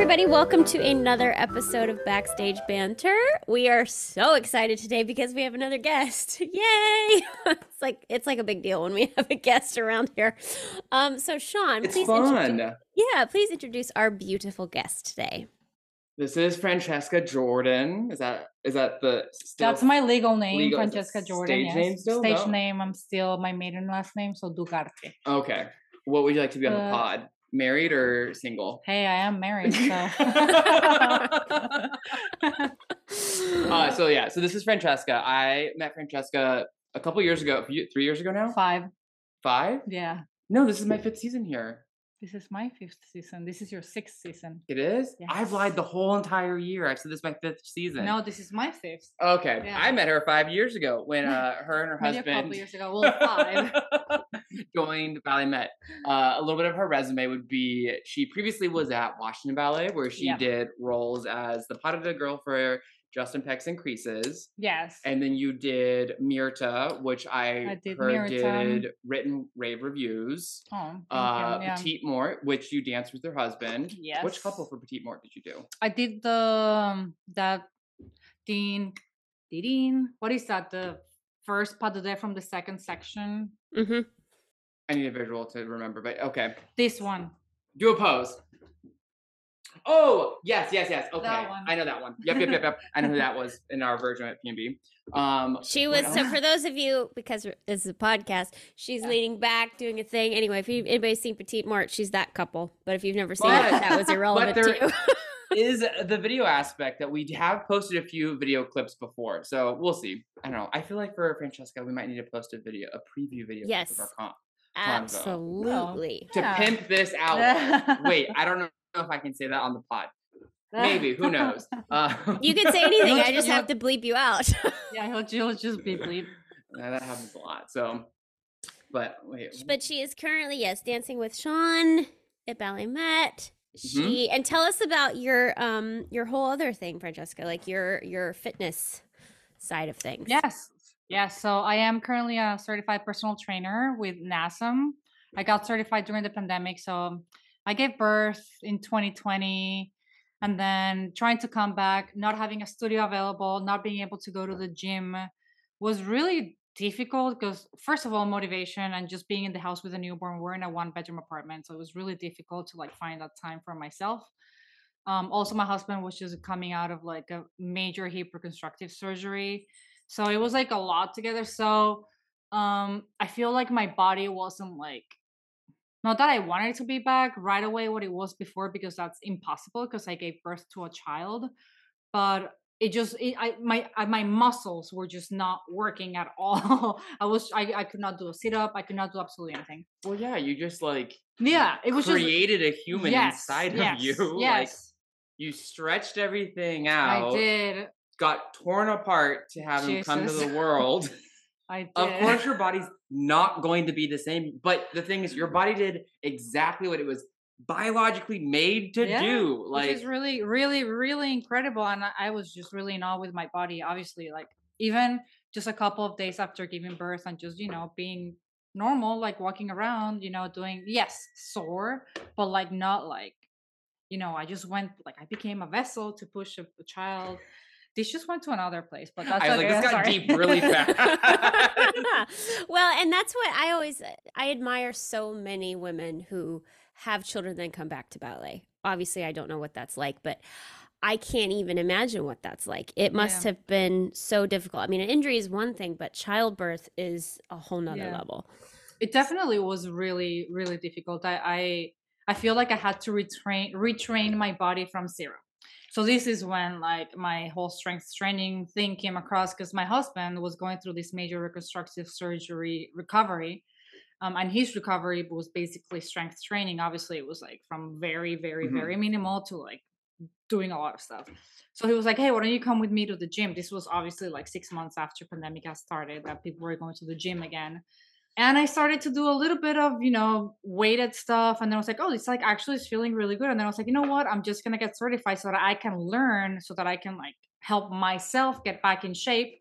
everybody. Welcome to another episode of Backstage Banter. We are so excited today because we have another guest. Yay! it's like it's like a big deal when we have a guest around here. Um, so Sean, It's please fun. introduce- yeah, please introduce our beautiful guest today. This is Francesca Jordan. Is that is that the still That's my legal name, legal- Francesca Jordan. stage yes. name still? Stage No? name. I'm still my maiden last name, so Dugarte. okay? What would you like to be on the Uh, pod? Married or single? Hey, I am married, so. Uh, so yeah, so this is Francesca. I met Francesca a couple years ago, three years ago now. Five. Five? Yeah. No, this is my fifth season here. This is my fifth season. This is your sixth season. It is. I've lied the whole entire year. I said this is my fifth season. No, this is my fifth. Okay, Yeah. I met her five years ago when uh, her and her Maybe a husband couple years ago. Well, five. joined Ballet Met. Uh, a little bit of her resume would be she previously was at Washington Ballet, where she Yeah. did roles as the pot of the girl for Justin Peck's In Creases. yes. And then you did Myrtha, which I, I did heard Myrtha. did written rave reviews. Oh, thank Uh, you. Yeah. Petite Mort, which you danced with her husband. Yes. Which couple for Petite Mort did you do? I did the um, that Dean Dean. What is that? The first pas de deux from the second section. Mm-hmm. I need a visual to remember, but okay. This one. Do a pose. Oh, yes, yes, yes. Okay. one. I know that one. Yep, yep, yep, yep. I know who that was in our version at PNB. Um She was so for those of you because this is a podcast, she's leaning back doing a thing. Anyway, if you, anybody's seen Petite Mort, she's that couple. But if you've never seen it, that was irrelevant there- too. is the video aspect that we have posted a few video clips before. So we'll see. I don't know. I feel like for Francesca, we might need to post a video, a preview video Yes. of our comp Absolutely. to Yeah. pimp this out. Wait, I don't know if I can say that on the pod. Maybe, who knows? Uh, You can say anything. I just have to bleep you out. Yeah, he'll, he'll just be bleep. yeah, that happens a lot. So, but wait. but she is currently yes dancing with Sean at Ballet Met. She and tell us about your um your whole other thing, Francesca, like your your fitness side of things. Yes. Yes. So I am currently a certified personal trainer with NASM. I got certified during the pandemic. So I gave birth in 2020 and then trying to come back, not having a studio available, not being able to go to the gym was really difficult because first of all motivation and just being in the house with a newborn we're in a one bedroom apartment so it was really difficult to like find that time for myself. Um also my husband was just coming out of like a major hip reconstructive surgery so it was like a lot together so um i feel like my body wasn't like not that i wanted to be back right away what it was before because that's impossible because i gave birth to a child but it just it, I my I, my muscles were just not working at all. I was I, I could not do a sit up. I could not do absolutely anything. Well, yeah, you just like Yeah, it was just created a human yes, inside yes, of you. Like Yes, you stretched everything out. I did. Got torn apart to have him come to the world. I did. of course, your body's not going to be the same. But the thing is, your mm-hmm. body did exactly what it was biologically made to Yeah, do. Like is really, really, really incredible. And I, I was just really in awe with my body. Obviously, like even just a couple of days after giving birth and just you know being normal, like walking around, you know, doing yes, sore, but like not like you know, I just went like I became a vessel to push a, a child. This just went to another place, but that's I was like, this got sorry. deep really fast. well, and that's what I always uh, I admire so many women who have children then come back to ballet. Obviously, I don't know what that's like, but I can't even imagine what that's like. It must Yeah. have been so difficult. I mean, an injury is one thing, but childbirth is a whole nother Yeah. level. it definitely was really really difficult i i, I feel like i had to retrain retrain my body from zero so this is when like my whole strength training thing came across because my husband was going through this major reconstructive surgery recovery um, and his recovery was basically strength training. Obviously it was like from very very Mhm. very minimal to like doing a lot of stuff. So he was like hey why don't you come with me to the gym? This was obviously like six months after pandemic has started that people were going to the gym again and I started to do a little bit of, you know, weighted stuff. And then I was like, oh, it's like actually it's feeling really good. And then I was like, you know what? I'm just gonna get certified so that I can learn, so that I can like help myself get back in shape.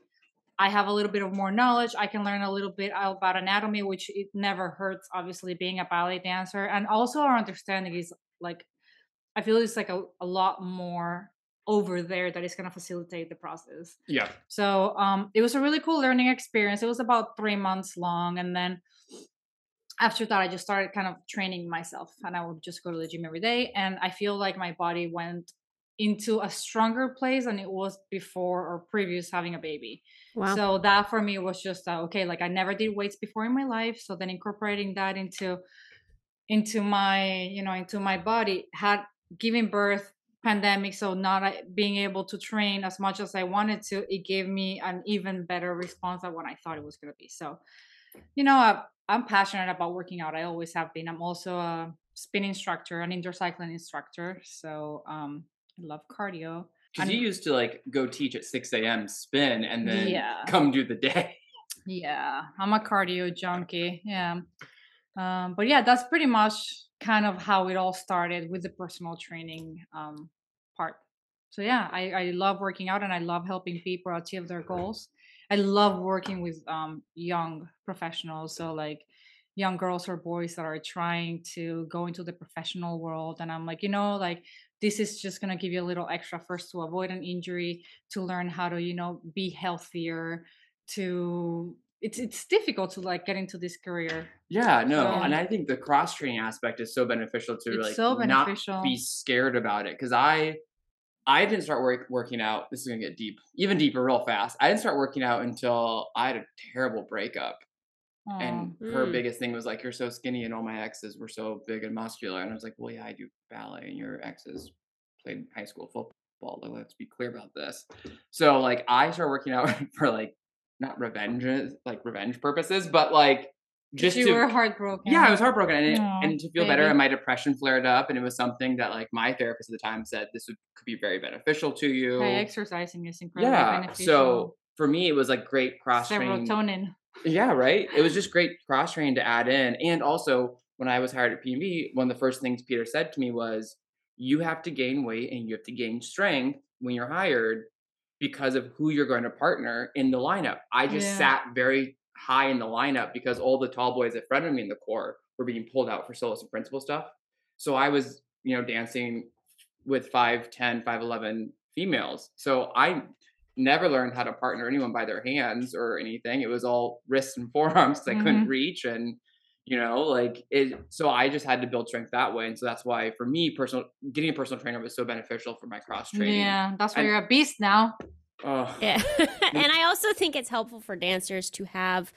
I have a little bit of more knowledge. I can learn a little bit about anatomy, which it never hurts, obviously, being a ballet dancer. And also our understanding is like I feel it's like a, a lot more over there that is going to facilitate the process. Yeah. So um, it was a really cool learning experience. It was about three months long, and then after that, I just started kind of training myself, and I would just go to the gym every day. And I feel like my body went into a stronger place than it was before or previous having a baby. Wow. So that for me was just uh, okay. Like I never did weights before in my life, so then incorporating that into into my you know into my body had giving birth pandemic so not uh, being able to train as much as i wanted to it gave me an even better response than what i thought it was going to be so you know I, i'm passionate about working out i always have been i'm also a spin instructor an indoor cycling instructor so um i love cardio Because you used to like go teach at 6 a.m. spin and then Yeah. come do the day. Yeah, I'm a cardio junkie. Yeah. Um, but yeah, that's pretty much kind of how it all started with the personal training um, part. So yeah, I, I love working out and I love helping people achieve their goals. I love working with um, young professionals. So like young girls or boys that are trying to go into the professional world. And I'm like, you know, like this is just going to give you a little extra first to avoid an injury, to learn how to, you know, be healthier, to it's it's difficult to like get into this career. Yeah, no, So- and I think the cross training aspect is so beneficial to like so not be scared about it. Because I, I didn't start work, working out. This is gonna get deep, even deeper, real fast. I didn't start working out until I had a terrible breakup, and her Mm. biggest thing was like, "You're so skinny, and all my exes were so big and muscular." And I was like, "Well, yeah, I do ballet, and your exes played high school football. Like, let's be clear about this." So, like, I started working out for like not revenge, uh, like revenge purposes, but like just you to were heartbroken. yeah, I was heartbroken, and, it, Aw, and to feel better, and my depression flared up, and it was something that like my therapist at the time said this would could be very beneficial to you. Hey, exercising is incredibly yeah, beneficial. so for me, it was like great cross training. serotonin. Yeah, right. It was just great cross training to add in, and also when I was hired at PNB, one of the first things Peter said to me was, "You have to gain weight and you have to gain strength when you're hired." Because of who you're going to partner in the lineup. I just Yeah. sat very high in the lineup because all the tall boys in front of me in the corps were being pulled out for solos and principal stuff. So I was, you know, dancing with 5'10, 5'11 females. So I never learned how to partner anyone by their hands or anything. It was all wrists and forearms. I couldn't Mhm. reach and you know, like it so I just had to build strength that way. And so that's why for me personal getting a personal trainer was so beneficial for my cross training. Yeah, that's why And- you're a beast now. Oh, Yeah. and I also think it's helpful for dancers to have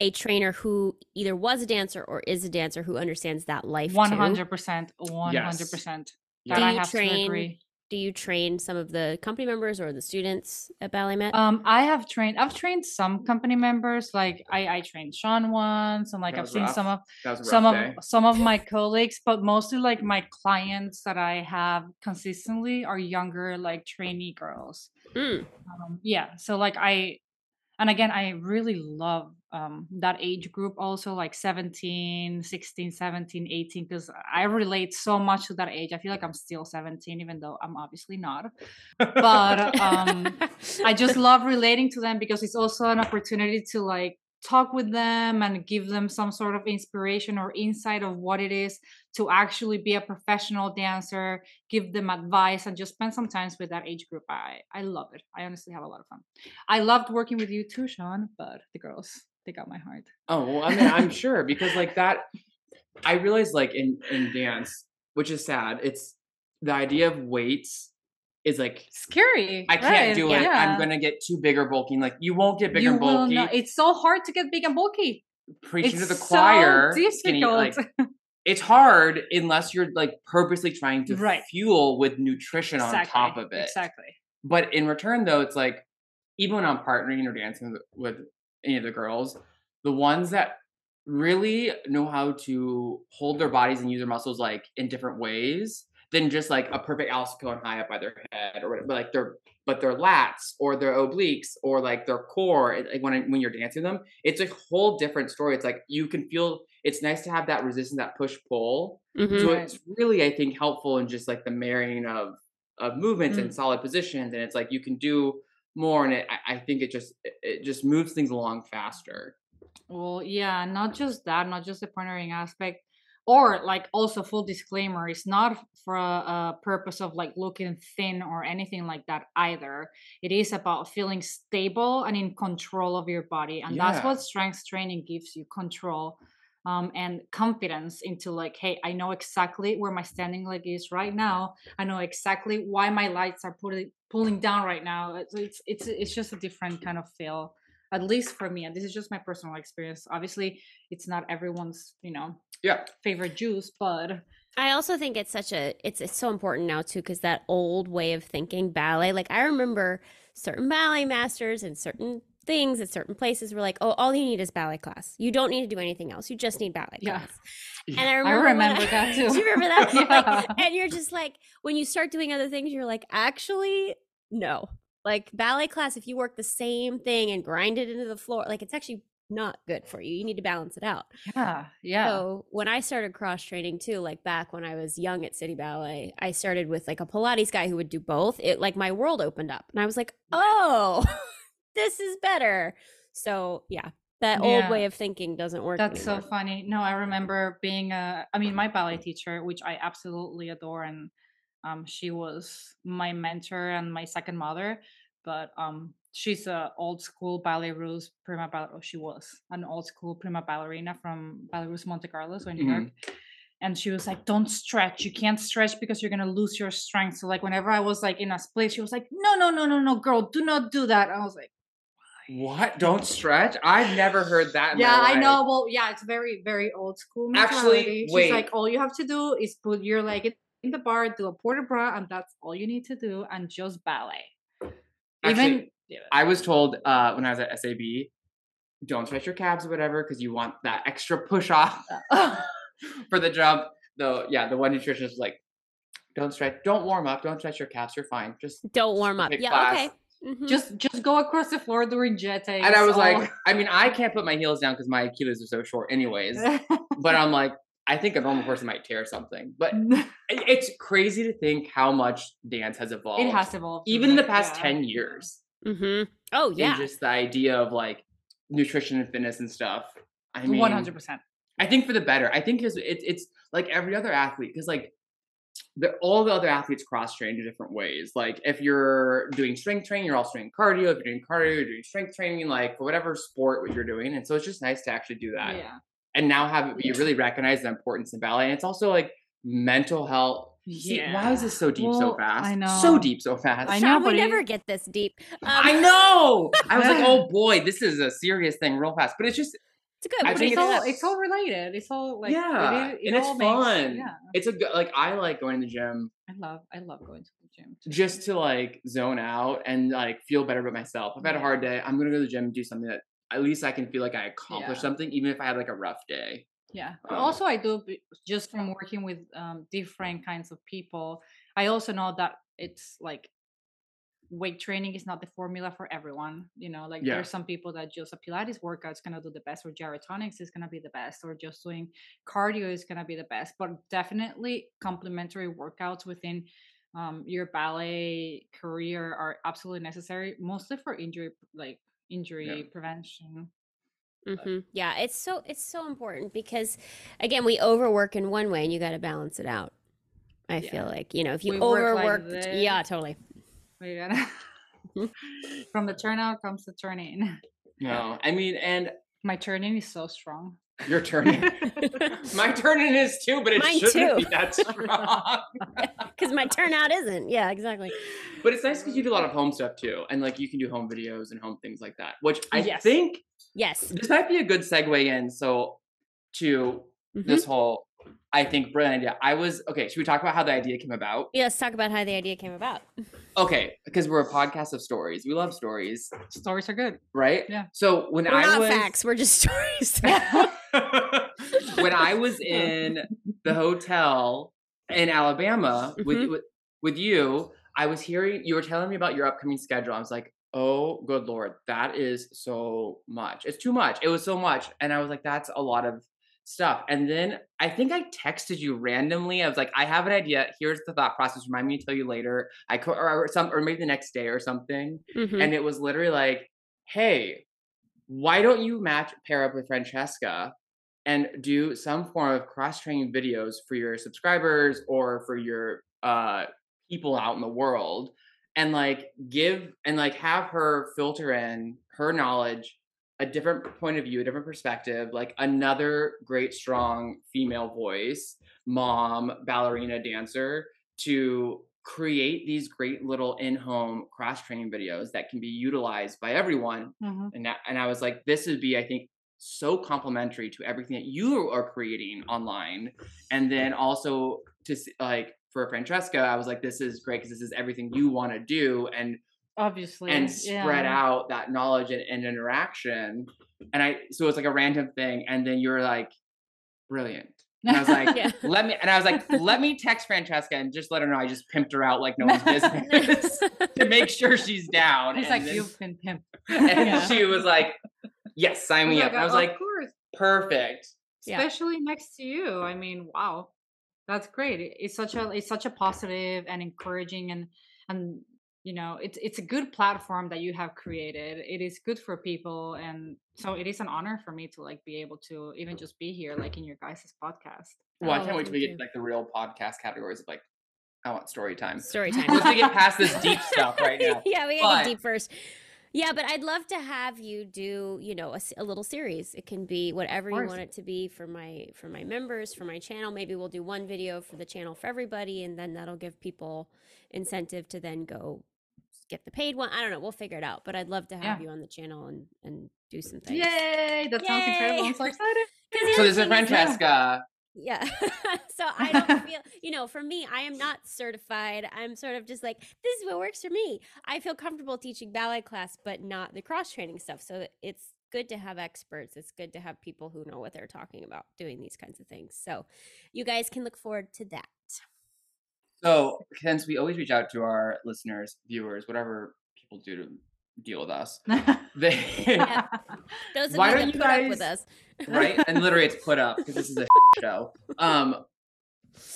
a trainer who either was a dancer or is a dancer who understands that life. One too. hundred percent. One hundred Yes. percent. yeah. That Do I you have to train- agree. Do you train some of the company members or the students at Ballet Met? Um, I have trained. I've trained some company members. Like I, I trained Sean once, and like I've was seen some of that was some of day. some of my colleagues, but mostly like my clients that I have consistently are younger, like trainee girls. Mm. Um, yeah, so like I, and again, I really love um that age group also like 17 16 17 18 because i relate so much to that age. I feel like i'm still 17 even though i'm obviously not. But um I just love relating to them because it's also an opportunity to like talk with them and give them some sort of inspiration or insight of what it is to actually be a professional dancer, give them advice and just spend some time with that age group. I I love it. I honestly have a lot of fun. I loved working with you too, Sean, but the girls, they got my heart. Oh well, I mean, I'm sure because like that, I realized like in in dance, which is sad. It's the idea of weights is like Scary. I can't right, do it. yeah. I'm gonna get too big or bulky. Like you won't get big you and bulky. not. It's so hard to get big and bulky. Preaching to it's the so choir. skinny, like, it's hard unless you're like purposely trying to Right. fuel with nutrition on top of it. Exactly. But in return, though, it's like even when I'm partnering or dancing with, with any of the girls, the ones that really know how to hold their bodies and use their muscles like in different ways than just like a perfect Alice high up by their head or whatever, but like their but their lats or their obliques or like their core like when when you're dancing them it's a whole different story it's like you can feel it's nice to have that resistance that push pull Mhm. so it's really i think helpful in just like the marrying of of movements Mm. and solid positions and it's like you can do more and it i, I think it just it- it just moves things along faster Well, yeah, not just that, not just the partnering aspect. or like also full disclaimer it's not for a, a, purpose of like looking thin or anything like that either. It is about feeling stable and in control of your body and yeah. that's what strength training gives you control um, and confidence into like hey i know exactly where my standing leg is right now. I know exactly why my lats are pulling pulling down right now. It's, it's it's it's just a different kind of feel at least for me and this is just my personal experience. Obviously it's not everyone's you know yeah. favorite juice but I also think it's such a it's it's so important now too because that old way of thinking ballet like I remember certain ballet masters and certain things at certain places were like oh all you need is ballet class. You don't need to do anything else. You just need ballet yeah. class. And I remember, I remember that too. do you remember that? Yeah. like, and you're just like when you start doing other things you're like actually no. Like ballet class, if you work the same thing and grind it into the floor, like it's actually not good for you. You need to balance it out. Yeah. Yeah. So when I started cross training too, like back when I was young at City Ballet, I started with like a Pilates guy who would do both. It like my world opened up and I was like, oh, this is better. So yeah, that yeah. old way of thinking doesn't work. That's anymore. so funny. No, I remember being a, I mean, my ballet teacher, which I absolutely adore and um, she was my mentor and my second mother, but um, she's a old school ballet rules prima ballerina. Oh, she was an old school prima ballerina from Ballet Russe Monte Carlo, so in New mm-hmm. York. And she was like, "Don't stretch. You can't stretch because you're gonna lose your strength." So like, whenever I was like in a split, she was like, "No, no, no, no, no, girl, do not do that." I was like, what? Don't stretch? I've never heard that. yeah, I know. Well, yeah, it's very, very old school. Actually, She's wait. like, all you have to do is put your leg in the bar, do a port de bras, and that's all you need to do, and just ballet. Actually, Even I was told uh, when I was at SAB, don't stretch your calves or whatever because you want that extra push off for the jump. Though, yeah, the one nutritionist was like, don't stretch, don't warm up, don't stretch your calves, you're fine. Just don't warm up. Yeah, class. okay. Mm-hmm. Just just go across the floor during jet And I was oh. like, I mean, I can't put my heels down because my Achilles are so short, anyways. but I'm like, I think a normal person might tear something, but it's crazy to think how much dance has evolved. It has evolved, even in the past yeah. ten years. Mm-hmm. Oh yeah, and just the idea of like nutrition and fitness and stuff. I mean, one hundred percent. I think for the better. I think because it's it's like every other athlete because like the, all the other athletes cross train in different ways. Like if you're doing strength training, you're also doing cardio. If you're doing cardio, you're doing strength training. Like for whatever sport what you're doing, and so it's just nice to actually do that. Yeah and now have you really recognize the importance of ballet. And it's also like mental health. See, yeah. why is this so deep well, so fast? I know. So deep so fast. I know, but we never get this deep. Um, I know. I was like, oh boy, this is a serious thing real fast. But it's just it's good. I think it's, it's, all it's all related. It's all like yeah, it, it, it and it's fun. Makes, yeah, it's a good like I like going to the gym. I love I love going to the gym just to like zone out and like feel better about myself. I've had a hard day. I'm gonna go to the gym and do something that at least I can feel like I accomplished yeah. something, even if I had like a rough day. Yeah. Um, also, I do just from working with um, different kinds of people. I also know that it's like weight training is not the formula for everyone. You know, like yeah. there's some people that just a Pilates workout is gonna do the best, or gyrotonics is gonna be the best, or just doing cardio is gonna be the best. But definitely complementary workouts within um, your ballet career are absolutely necessary, mostly for injury like injury yeah. prevention. Mm-hmm. Yeah, it's so it's so important because again, we overwork in one way, and you got to balance it out. I yeah. feel like you know if you we overwork, like yeah, totally. We gotta from the turnout comes the turning. No, I mean, and my turning is so strong. Your turning, my turning is too, but it Mine shouldn't too. be that strong. Because my turnout isn't. Yeah, exactly. But it's nice because you do a lot of home stuff too, and like you can do home videos and home things like that, which I yes. think Yes. This might be a good segue in. So to mm-hmm. this whole I think brilliant idea. I was okay. Should we talk about how the idea came about? Yeah, let's talk about how the idea came about. Okay, because we're a podcast of stories. We love stories. Stories are good, right? Yeah. So when we're I not was facts, we're just stories. when I was in the hotel in Alabama mm-hmm. with, with with you, I was hearing you were telling me about your upcoming schedule. I was like, oh good lord that is so much. It's too much. It was so much. And i was like that's a lot of stuff. And then i think i texted you randomly. I was like i have an idea. Here's the thought process. Remind me to tell you later. I could or, or some or maybe the next day or something. Mm-hmm. and it was literally like hey why don't you match pair up with francesca and do some form of cross training videos for your subscribers or for your uh, people out in the world and like give and like have her filter in her knowledge a different point of view a different perspective like another great strong female voice mom ballerina dancer to create these great little in-home cross training videos that can be utilized by everyone Mhm. and that, and I was like this would be I think so complementary to everything that you are creating online and then also to like for Francesca I was like this is great because this is everything you want to do and Obviously. and spread yeah. out that knowledge and, and interaction and I so it's like a random thing and then you're like brilliant and I was like Yeah. let me and I was like let me text Francesca and just let her know I just pimped her out like no one's business to make sure she's down He's and like, then- you've been pimped. and Yeah. she was like, "Yes, sign me up." And I was like, of course. "Perfect." Yeah. especially next to you i mean wow that's great it's such a it's such a positive and encouraging and and you know it's it's a good platform that you have created it is good for people and so it is an honor for me to like be able to even just be here like in your guys' podcast Well, I Oh, can't wait till we you. get like the real podcast categories of like, I want story time. Story time. Once we get past this deep stuff right now. yeah, we gotta But- get deep first. Yeah, but I'd love to have you do, you know, a little series. It can be whatever you want it to be for my for my members, for my channel. Maybe we'll do one video for the channel for everybody, and then that'll give people incentive to then go get the paid one. I don't know. We'll figure it out. But I'd love to have Yeah. you on the channel and and do some things. yay that sounds incredible i'm so Yay. excited 'Cause the So other this is- Francesca. Yeah. so I don't feel, you know, for me, I am not certified. I'm sort of just like, this is what works for me. I feel comfortable teaching ballet class, but not the cross training stuff. So it's good to have experts. It's good to have people who know what they're talking about doing these kinds of things. So you guys can look forward to that. So since we always reach out to our listeners, viewers, whatever people do to deal with us, they Yeah. Why you don't you put up with guys- us. right? And literally, it's put up because this is a show. Um,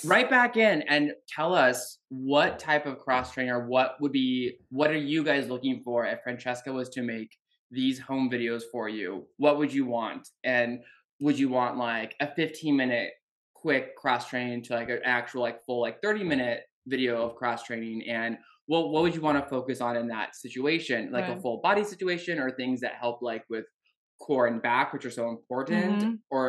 right back in and tell us what type of cross trainer, what would be, what are you guys looking for if Francesca was to make these home videos for you? What would you want? And would you want like a 15 minute quick cross training to like an actual like full like 30 minute video of cross training and what what would you want to focus on in that situation like a full body situation or things that help like with core and back which are so important Mhm. or,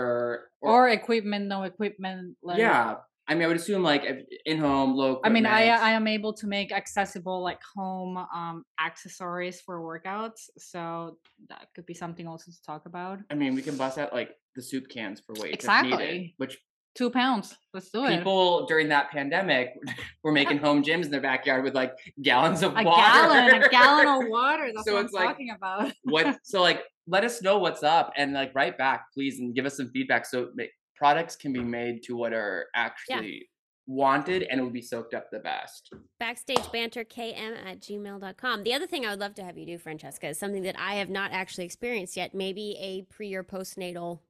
or equipment no equipment like yeah i mean i would assume like in home low I mean, I. I am able to make accessible like home um accessories for workouts, so that could be something also to talk about. I mean we can bust out like the soup cans for weight if needed, Exactly. which Two pounds, let's do it. people during that pandemic were making home gyms in their backyard with like gallons of a water gallon, a gallon of water. That's So what I'm like- talking about. what so like let us know what's up and like write back please and give us some feedback so ma- products can be made to what are actually wanted and it would be soaked up the best Backstage banter km at gmail.com. The other thing I would love to have you do, Francesca, is something that I have not actually experienced yet. Maybe a pre or postnatal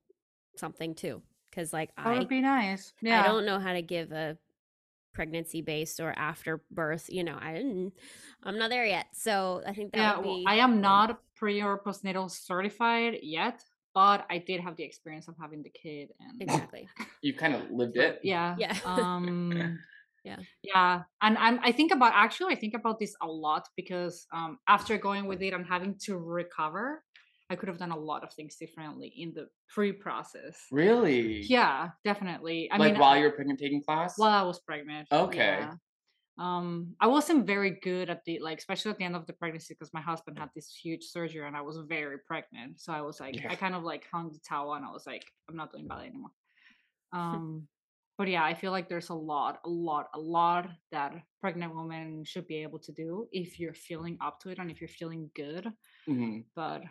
something too. Because, like, That I, would be nice. Yeah. I don't know how to give a pregnancy based or after birth. You know, I didn't, I'm not there yet. So I think that yeah, would be. I am not pre or postnatal certified yet, but I did have the experience of having the kid and Exactly. you kind of lived it yeah Yeah. um Yeah. yeah and I'm, i think about actually i think about this a lot because um after going with it and having to recover i could have done a lot of things differently in the pre-process really yeah definitely i like mean while uh, you were pregnant taking class while i was pregnant Okay. yeah. Um i wasn't very good at the like especially at the end of the pregnancy because my husband had this huge surgery and i was very pregnant so i was like Yeah. i kind of like hung the towel and i was like i'm not doing ballet anymore um but yeah i feel like there's a lot a lot a lot that pregnant women should be able to do if you're feeling up to it and if you're feeling good Mhm. but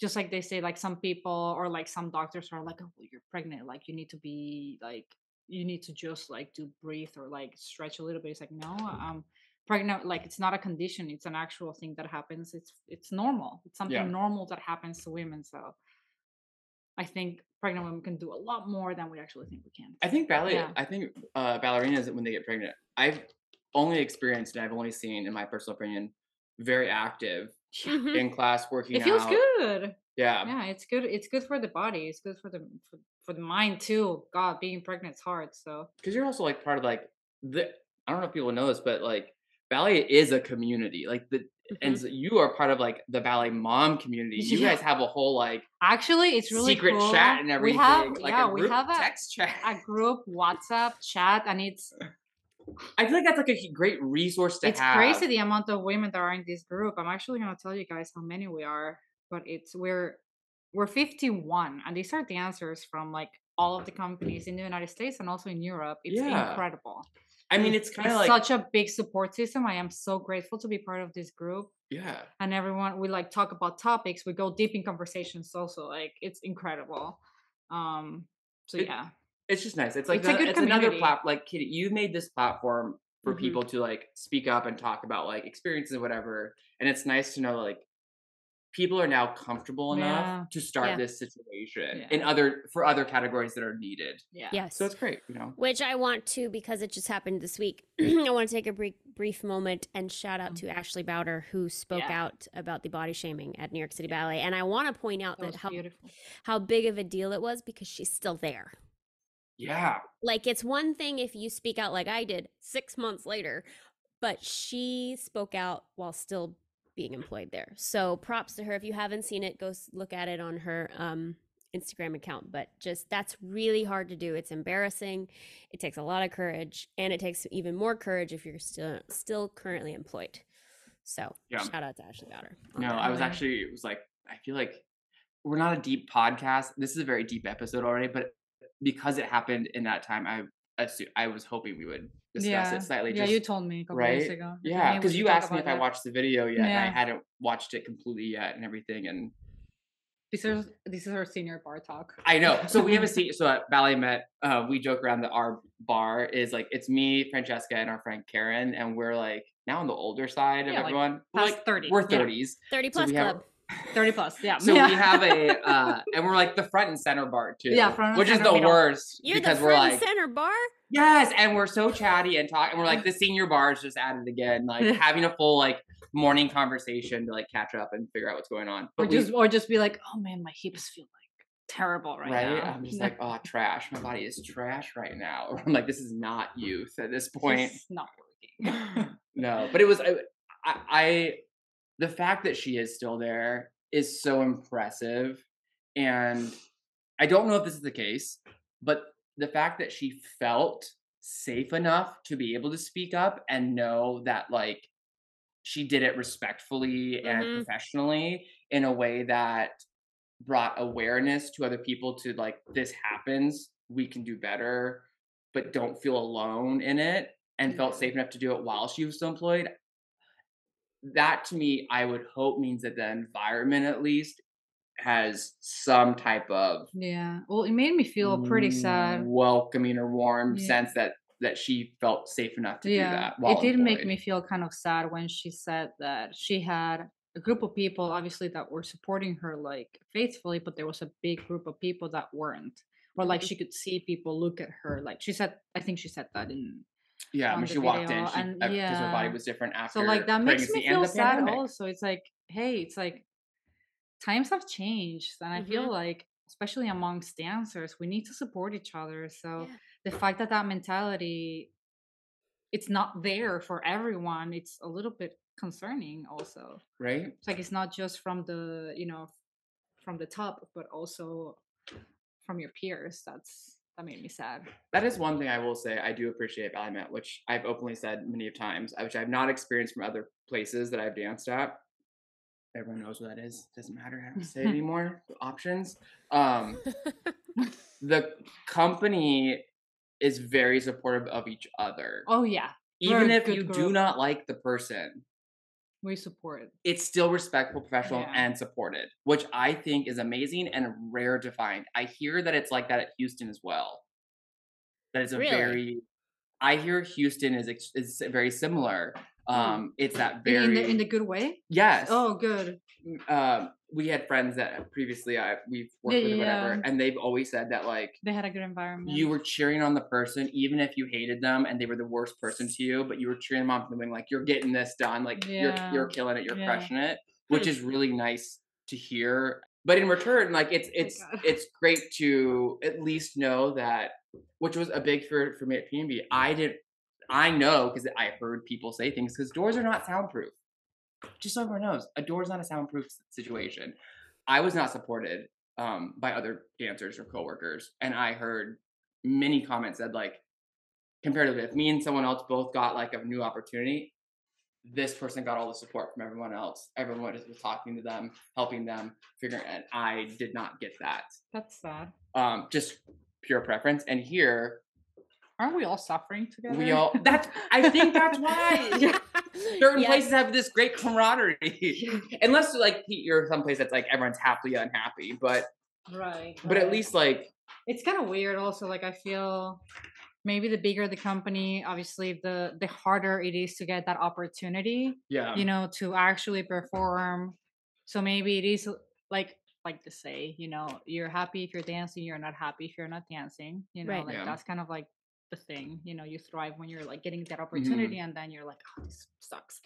just like they say like some people or like some doctors are like oh well, you're pregnant like you need to be like you need to just like do breathe or like stretch a little bit it's like no um pregnant like it's not a condition it's an actual thing that happens it's it's normal it's something Yeah. normal that happens to women so i think pregnant women can do a lot more than we actually think we can i think ballet Yeah. i think uh ballerinas when they get pregnant i've only experienced and i've only seen in my personal opinion very active Mhm. in class working It feels out. good. Yeah. Yeah, it's good. It's good for the body. It's good for the for, for the mind too. God, being pregnant is hard. So because you're also like part of like the I don't know if people know this, but like ballet is a community. Like the and Mhm. so you are part of like the ballet mom community. You Yeah. guys have a whole like actually, it's really secret cool. chat and We everything. have like yeah, a we have a text chat. a group WhatsApp chat, and it's I feel like that's like a great resource to it's have. crazy the amount of women that are in this group. I'm actually gonna tell you guys how many we are, but it's we're we're 51, and these are the answers from like all of the companies in the United States and also in Europe. It's Yeah. incredible. I mean, it's kind of like such a big support system. I am so grateful to be part of this group. yeah. and everyone we like talk about topics we go deep in conversations also like it's incredible um so It- yeah It's just nice. It's like It's a good it's another community. plat. Like Kitty, you made this platform for Mhm. people to like speak up and talk about like experiences and whatever. And it's nice to know like people are now comfortable enough Yeah. to start Yeah. this situation Yeah. in other for other categories that are needed. yeah Yes. So it's great, you know. Which I want to, because it just happened this week, I want to take a brief, brief moment and shout out to mm-hmm. Ashley Bouder, who spoke. Yeah. out about the body shaming at New York City Ballet. And I want to point out that that, how, beautiful how big of a deal it was because she's still there. Yeah. Like, it's one thing if you speak out like I did six months later, but she spoke out while still being employed there. So props to her. If you haven't seen it, go look at it on her um, Instagram account. But just that's really hard to do. It's embarrassing. It takes a lot of courage, and it takes even more courage if you're still still currently employed. So Yeah. shout out to Ashley Bouder. No. I was actually it was like I feel like we're not a deep podcast. This is a very deep episode already, but because it happened in that time, I assu- I was hoping we would discuss yeah it slightly. yeah you told me a couple right? days ago Yeah, because you asked me if about I watched the video yet, and I hadn't watched it completely yet, and everything. And this is this is our senior bar talk I know. So we have a seat. So at Ballet Met, uh, we joke around that our bar is like it's me, Francesca, and our friend Karen, and we're like now on the older side of Yeah, like, everyone. We're past like 30, We're yeah. thirties. thirty So plus we have- club. 30 plus yeah So yeah. we have a, uh, and we're like the front and center bar too. Yeah, front and which is the we worst You're the because we're front like, and center bar. yes, and we're so chatty and talk, and we're like the senior bar is just added again, like having a full like morning conversation to like catch up and figure out what's going on. or But we- just or just be like oh man my hips feel like terrible right, right, now I'm just like, oh, trash. My body is trash right now. Or I'm like, this is not youth at this point. It's not working no, but it was I, I, I the fact that she is still there is so impressive, and I don't know if this is the case, but the fact that she felt safe enough to be able to speak up and know that like she did it respectfully and Mhm. professionally in a way that brought awareness to other people to like this happens we can do better but don't feel alone in it and felt safe enough to do it while she was still employed that to me i would hope means that the environment at least has some type of yeah well it made me feel pretty sad mm, welcoming or warm Yeah. sense that that she felt safe enough to do yeah that while it did make me feel kind of sad when she said that she had a group of people obviously that were supporting her like faithfully but there was a big group of people that weren't or like she could see people look at her like she said i think she said that in yeah when she walked in she and because her body was different after so like that makes me feel sad pandemic. also it's like hey it's like times have changed and i feel Mhm. like especially amongst dancers we need to support each other so Yeah. the fact that that mentality it's not there for everyone it's a little bit concerning also right it's like it's not just from the you know from the top but also from your peers that's that made me sad That is one thing I will say I do appreciate Ballet which I've openly said many of times, which I've not experienced from other places that I've danced at. Everyone knows what that is. Doesn't matter. I don't say it anymore. Options. Um, the company is very supportive of each other. oh yeah Even we're if you do not like the person, we support it it's still respectful, professional, Yeah. and supported, which I think is amazing and rare to find. I hear that it's like that at Houston as well. That it's a Really? very. I hear Houston is is very similar. Um, it's that very in the in the good way yes. oh good Um, we had friends that previously I we've worked Yeah, with yeah, whatever, yeah. and they've always said that like they had a good environment you were cheering on the person even if you hated them and they were the worst person to you but you were cheering them on for doing like you're getting this done like you're you're killing it you're Yeah. crushing it which is really nice to hear. But in return, like it's it's God. it's great to at least know that, which was a big fear for me at PNB. I didn't. I know because I heard people say things because doors are not soundproof. Just so everyone knows, a door is not a soundproof situation. I was not supported um, by other dancers or coworkers, and I heard many comments that like, comparatively, if me and someone else both got like a new opportunity, this person got all the support from everyone else. Everyone was talking to them, helping them, figuring, and I did not get that. That's sad. Um, just pure preference. And here Aren't we all suffering together? we all. That's. I think that's why. Certain Yes. places have this great camaraderie, unless like you're someplace that's like everyone's happily unhappy. But right. but at least like it's kind of weird also like i feel maybe the bigger the company obviously the the harder it is to get that opportunity yeah, you know to actually perform so maybe it is like like to say you know you're happy if you're dancing you're not happy if you're not dancing you know Right. like Yeah. that's kind of like the thing you know you thrive when you're like getting Mm-hmm. that opportunity and then you're like oh this sucks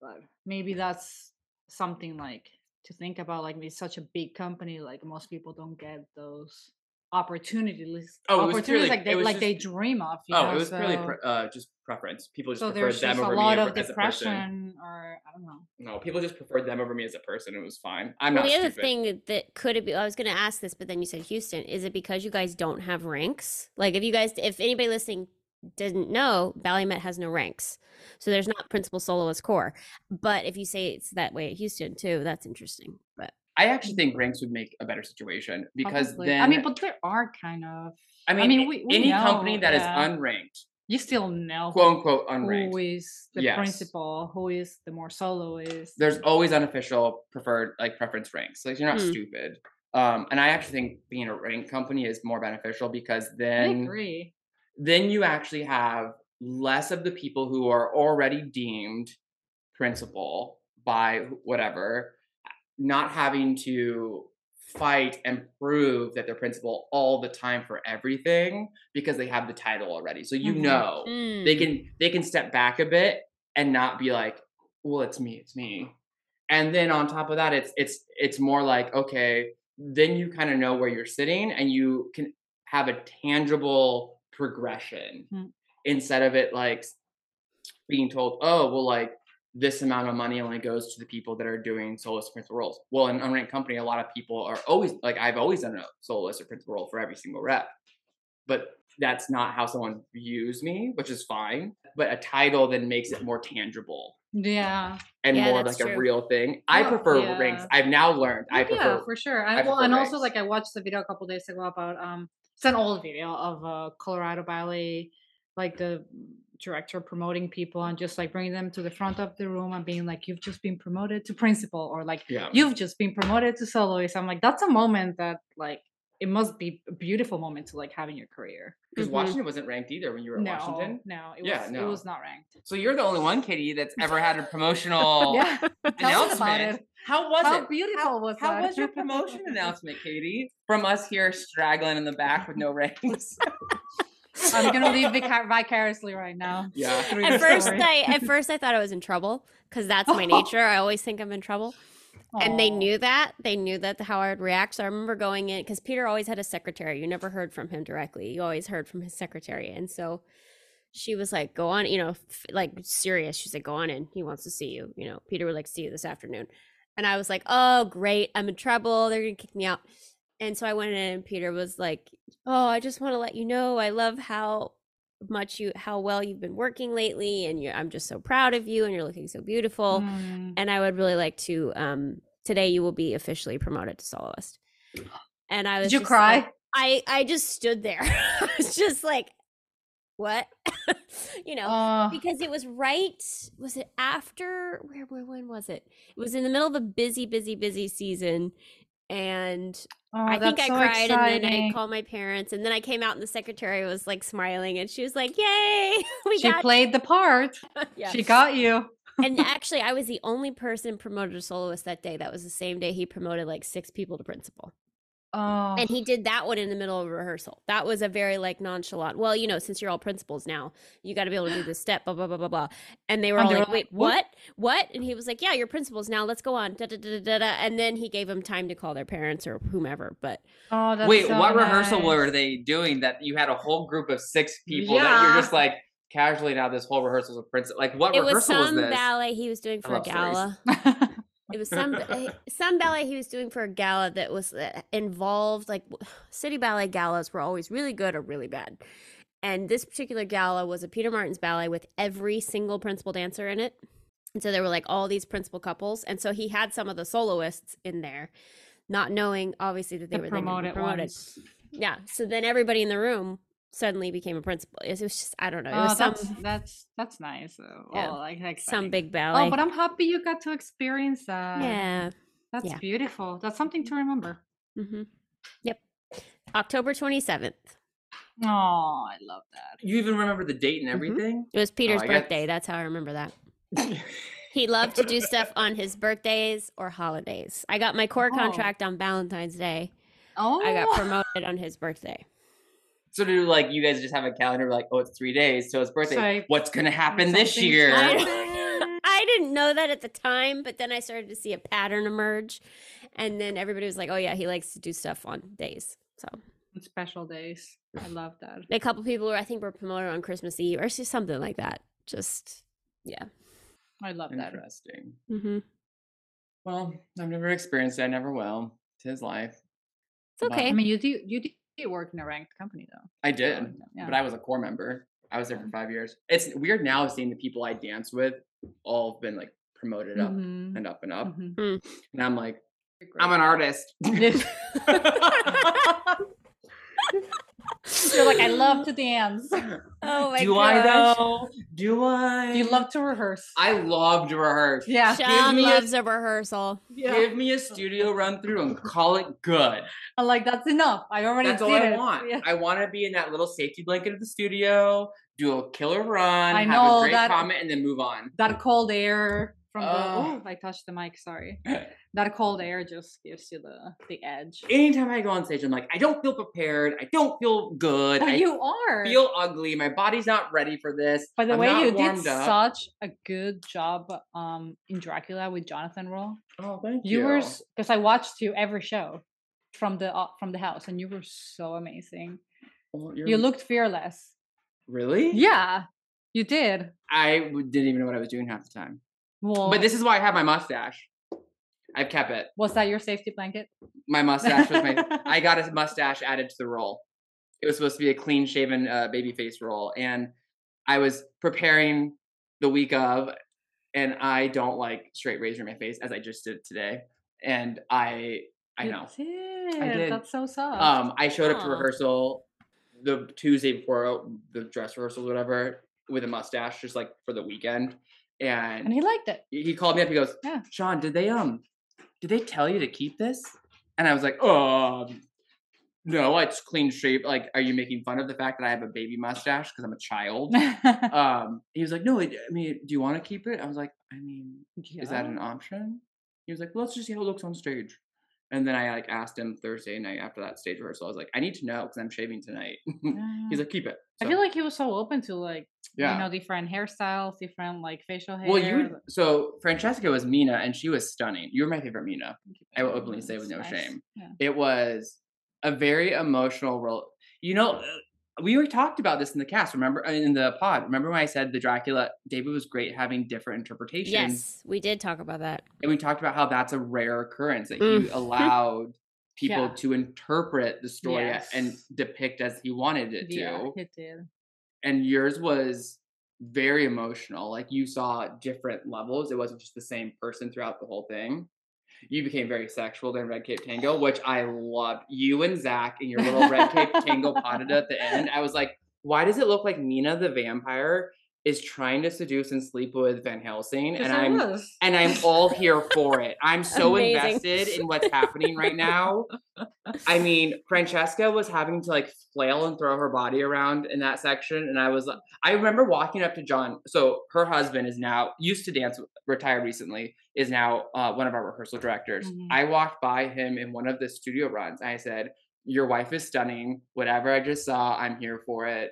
but maybe that's something like to think about like it's such a big company like most people don't get those opportunities Oh, it was opportunities purely- like they was like they dream of you oh, know, it was purely so- pre- uh, just preference. People just so preferred there's them just a over lot me of over- as a person. depression or i don't know No, people just preferred them over me as a person. It was fine. I'm well, not the other stupid. thing that could it be? I was going to ask this, but then you said Houston. Is it because you guys don't have ranks? Like, if you guys, if anybody listening didn't know, Ballet Met has no ranks, so there's not principal soloist corps. But if you say it's that way at Houston too, that's interesting. I actually think ranks would make a better situation because Probably. then i mean but there are kind of I mean, mean, we- we any company know, that is yeah. unranked, you still know quote unquote unranked, who is the Yes. principal who is the more soloist there's always unofficial preferred like preference ranks. Like you're not Hmm. stupid. Um, and I actually think being a ranked company is more beneficial because then i agree then you actually have less of the people who are already deemed principal by whatever not having to fight and prove that they're principal all the time for everything because they have the title already so you Mhm. know Hmm. they can they can step back a bit and not be like well it's me it's me and then on top of that it's it's it's more like okay then you kind of know where you're sitting and you can have a tangible progression Mm. instead of it like being told oh well like this amount of money only goes to the people that are doing soloist principal roles well in an unranked company a lot of people are always like i've always done a soloist or principal role for every single rep but that's not how someone views me, which is fine. But a title then makes it more tangible yeah and Yeah, more like a real thing. I prefer ranks. I've now learned. I yeah prefer. for sure I and, well, and also like i watched the video a couple days ago about um it's an old video of uh colorado ballet like the director promoting people and just like bringing them to the front of the room and being like you've just been promoted to principal or like Yeah. you've just been promoted to soloist i'm like that's a moment that like it must be a beautiful moment to like have in your career Because Mhm. Washington wasn't ranked either when you were at no Washington. no it Yeah, was it was not ranked So you're the only one, Katie, that's ever had a promotional yeah Tell about announcement. it. How was how it? beautiful was How that was your promotion announcement, Katie? From us here straggling in the back with no ranks. I'm gonna leave vicar- vicariously right now. Yeah. at first, story. I at first I thought I was in trouble because that's my nature. I always think I'm in trouble. and they knew that. They knew that how i would react. So i remember going in because peter always had a secretary. You never heard from him directly. You always heard from his secretary. And so she was like go on you know f- like serious. She said go on in. He wants to see you. You know peter would like to see you this afternoon. And i was like oh great. I'm in trouble. They're gonna kick me out and so i went in and peter was like oh i just want to let you know i love how much you how well you've been working lately and you i'm just so proud of you and you're looking so beautiful Mm. and I would really like to um today you will be officially promoted to soloist. And I was Did you cry? like- I I just stood there. I was just like what? you know, Uh, because it was right was it after where, where when was it? It was in the middle of a busy busy busy season and oh, I think I so cried and then I called my parents and then I came out and the secretary was like smiling and she was like, "Yay, we She played the part. yeah. She got you. and actually, I was the only person promoted to soloist that day. That was the same day he promoted like six people to principal. Oh, and he did that one in the middle of rehearsal. That was a very like nonchalant. Well, you know, since you're all principals now, you got to be able to do this step. Blah blah blah blah blah. And they were And all like, like, "Wait, "What?" what? What?" And he was like, "Yeah, you're principals now. Let's go on." Da, da, da, da, da, da. And then he gave them time to call their parents or whomever. But oh, that's Wait, so what rehearsal were they doing that you had a whole group of six people that you're just like casually now this whole rehearsal is a prince like what it rehearsal was some this? ballet he was doing for a gala. It was some eh, some ballet he was doing for a gala that was uh, involved like city ballet galas were always really good or really bad. And this particular gala was a Peter Martins ballet with every single principal dancer in it. And so there were like all these principal couples. And so he had some of the soloists in there, not knowing obviously that they The were promoted promoted. ones. Yeah. So then everybody in the room suddenly became a principal. It was just I don't know. It Oh, some that's that's that's nice. Uh, Yeah. Oh, like some big ballet. Oh, but I'm happy you got to experience that. yeah. that's yeah. beautiful. That's something to remember. hmm Yep. October 27th. Oh, I love that. You even remember the date and Mhm. everything? It was Peter's I guess- birthday. That's how I remember that. He loved to do stuff on his birthdays or holidays. I got my corps Oh. contract on Valentine's Day. Oh, I got promoted on his birthday. So do like you guys just have a calendar like, oh, it's three days till his birthday. like, What's gonna happen this year? I. I didn't know that at the time, but then I started to see a pattern emerge. And then everybody was like, oh, yeah, he likes to do stuff on days. So special days. I love that. a couple people were, I think, were promoted on Christmas Eve or something like that. Just, yeah. I love that. Interesting. hmm Well, I've never experienced it. I never will. It's his life. It's But okay. I mean, you do you did work in a ranked company though. I so, did, yeah. but I was a corps member. I was there for five years. It's weird now seeing the people I danced with all have been like promoted up Mhm, and up and up, mhm. and I'm like, I'm an artist. You're like, I love to dance. Oh my Do gosh. I though? Do I? You love to rehearse. I love to rehearse. yeah. Sean me a- a rehearsal. yeah. Give me a studio run through and call it good. I'm like, that's enough. I already That's all I it. want. Yeah. I want to be in that little safety blanket of the studio, do a killer run, I have know a great that- comment, and then move on. That cold air from the oh, I touched the mic, sorry. That cold air just gives you the the edge. Anytime I go on stage, I'm like, I don't feel prepared. I don't feel good. But I you are. feel ugly. My body's not ready for this. By the I'm way, you did up. such a good job um in Dracula with Jonathan Roll. Oh, thank You you. were because I watched you every show from the uh, from the house, and you were so amazing. Well, You looked fearless. really? Yeah, you did. I didn't even know what I was doing half the time. Well, But this is why I have my mustache. I've kept it. was that your safety blanket? My mustache was my. I got a mustache added to the role. It was supposed to be a clean shaven uh, baby face role, and I was preparing the week of, and I don't like straight razor in my face as I just did today, and I I You know. Did. did. That's so soft. Um, I showed up to rehearsal the Tuesday before the dress rehearsal, whatever, with a mustache, just like for the weekend, and and he liked it. he called me up. He goes, Yeah. Sean, did they um, did they tell you to keep this? And I was like, um, no, it's clean shape. Like, are you making fun of the fact that I have a baby mustache because I'm a child? um, he was like, no, I I mean, do you want to keep it? I was like, I mean, is that an option? He was like, well, let's just see how it looks on stage. And then I like asked him Thursday night after that stage rehearsal. I was like, I need to know because I'm shaving tonight. Yeah. He's like, keep it. I feel like he was so open to like yeah. you know different hairstyles, different like facial hair. well, you so Francesca was Mina, and she was stunning. You were my favorite Mina. I will Mm, openly say with no nice. shame. Yeah. It was a very emotional role. You know, we already talked about this in the cast. Remember uh, in the pod? Remember when I said the Dracula David was great having different interpretations, Yes, we did talk about that. and we talked about how that's a rare occurrence that Mm. he allowed people Yeah. to interpret the story and depict as he wanted it to it did. and yours was very emotional. Like you saw different levels. It wasn't just the same person throughout the whole thing. You became very sexual during Red Cape Tango, which I loved. You and Zach in your little Red Cape Tango potted at the end. I was like, why does it look like Mina the vampire is trying to seduce and sleep with Van Helsing, and I'm was. and I'm all here for it. I'm so Amazing. invested in what's happening right now. I mean, Francesca was having to like flail and throw her body around in that section, and I was like, I remember walking up to John. So her husband is now used to dance, retired recently, is now uh, one of our rehearsal directors. Mhm. I walked by him in one of the studio runs. And I said, "Your wife is stunning. Whatever I just saw, I'm here for it.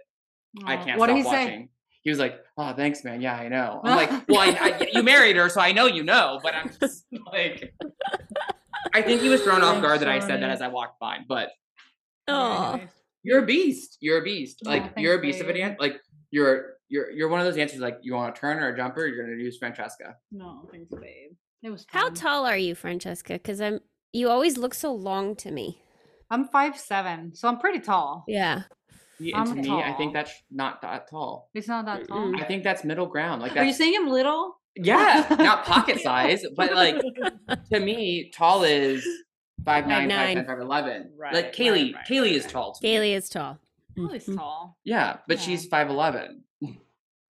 I can't What stop watching." say? He was like, "Oh, thanks, man. Yeah, I know." I'm like, "Well, I, I, you married her, so I know you know." But I'm just like, I think he was thrown off guard that I said that as I walked by. But Oh, you're a beast. You're a beast. Aw, Like you're a thanks, beast of a babe. dance. Like you're you're you're one of those dancers. Like you want a turn or a jumper, you're gonna use Francesca. No, thanks, babe. It was how tall are you, Francesca? Because I'm. You always look so long to me. I'm five seven, so I'm pretty tall. Yeah. Yeah, And to I'm me, I think that's not that tall. It's not that tall. I think that's middle ground. Like Are you saying I'm little? yeah, not pocket size, but like to me, tall is five nine, five 5'9". ten, five eleven. Right, like Kaylee, right, Kaylee right, is tall. To me. Kaylee is tall. Lily's Mhm. tall. Yeah, but Yeah. she's five eleven.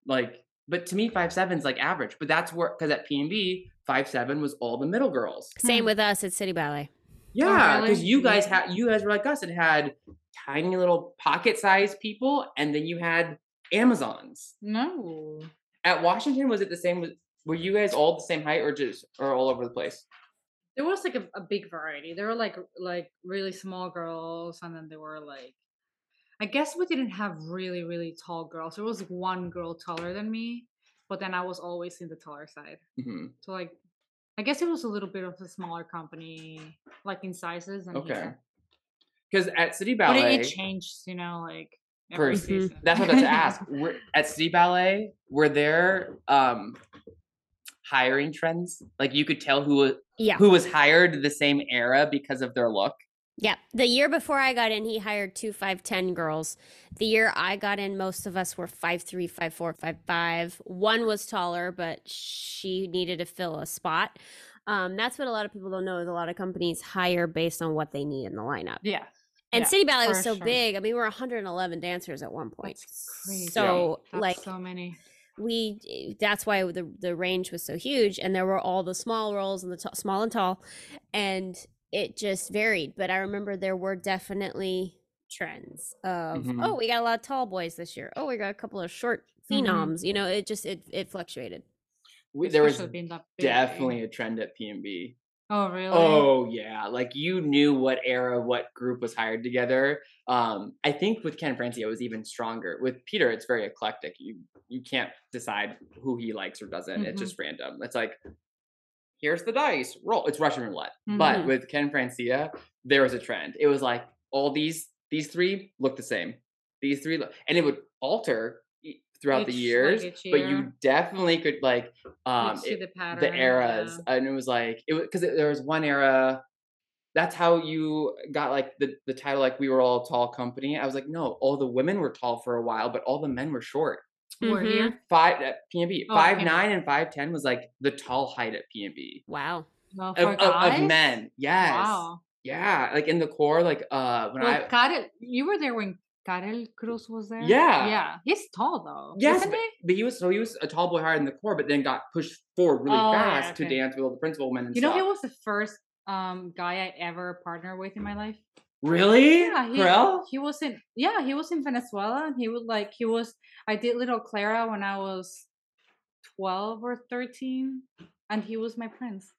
like, but to me, five seven's like average. But that's where because at P and B, five seven was all the middle girls. Same Hmm. with us at City Ballet. Yeah, because really? you guys had you guys were like us and had tiny little pocket sized people, and then you had Amazons. No. At Washington, was it the same? Were you guys all the same height, or just or all over the place? There was like a, a big variety. There were like like really small girls, and then there were like, I guess we didn't have really really tall girls. There was one girl taller than me, but then I was always in the taller side. hmm So like, I guess it was a little bit of a smaller company, like in sizes. And Okay. Here. Because at City but Ballet, it, it changed, you know, like For- every season. That's what I was to ask. Were, at City Ballet, were there um hiring trends? Like you could tell who Yeah. who was hired the same era because of their look. Yeah. The year before I got in, he hired two 5'10 girls. The year I got in, most of us were 5'3, 5'4, 5'5. One was taller, but she needed to fill a spot. Um, that's what a lot of people don't know is a lot of companies hire based on what they need in the lineup. yeah. And Yeah, City Ballet was so sure. big. I mean, we were 111 dancers at one point. That's crazy. So, That's like, so many. we eh, that's why the the range was so huge and there were all the small roles and the t- small and tall and it just varied but i remember there were definitely trends of Mhm. oh we got a lot of tall boys this year oh we got a couple of short Mhm. phenoms you know it just it, it fluctuated We, there was definitely a trend at PNB. Oh really? Oh yeah, like you knew what era, what group was hired together. Um, I think with Kent Francia, it was even stronger. With Peter, it's very eclectic. You you can't decide who he likes or doesn't. It's Mhm. just random. It's like here's the dice, roll. It's Russian roulette. But Mhm. with Kent Francia, there was a trend. It was like all these these three look the same. These three, look, and it would alter throughout the Each- like, years. But you definitely could like um it- the pattern. the eras yeah. and it was like it was because there was one era that's how you got like the the title like we were all tall company i was like no all the women were tall for a while but all the men were short We're Mhm. here. five at PNB Oh, five PNB. nine and five ten was like the tall height at PNB wow Well, of, of, of men yes Wow. yeah like in the corps like uh when Well, i Karel, you were there when Karel Cruz was there. Yeah. Yeah. He's tall though. Yes, Isn't but, he? but he was so he was a tall boy higher in the corps, but then got pushed forward really Oh, fast to okay. dance with all the principal women and You know, he was the first um guy I ever partnered with in my life. really? Yeah, he, he was in yeah, he was in Venezuela and he would like he was I did little Clara when I was twelve or thirteen and he was my prince.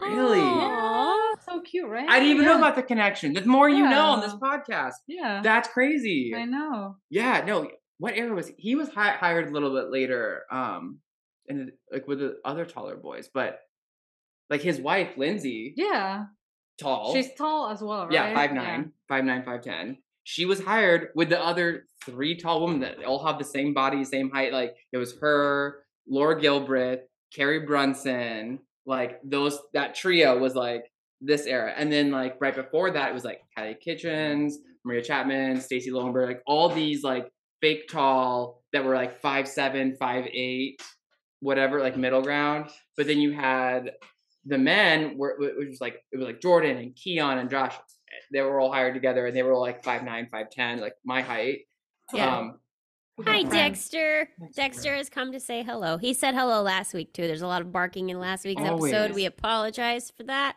Really? Aw. So cute, right? I didn't even know about the connection. The more you know on this podcast. Yeah. That's crazy. I know. Yeah, no. What era was he? He was hi- hired a little bit later, um, and like with the other taller boys, but like his wife Lindsay, Yeah. tall. She's tall as well, right? yeah, five nine, five nine, five ten. She was hired with the other three tall women that all have the same body, same height. Like it was her, Laura Gilbreath, Carrie Brunson. Like those, that trio was like this era, and then like right before that, it was like Kelly Kitchens, Maria Chapman, Stacy Lowenberg, like all these like fake tall that were like five seven, five eight, whatever, like middle ground. But then you had the men were wh- which was like it was like Jordan and Kiyon and Josh. They were all hired together and they were all like five nine, five ten, like my height. Yeah. Um, Hi. Dexter. Dexter. Dexter has come to say hello. He said hello last week too. There's a lot of barking in last week's episode. We apologize for that,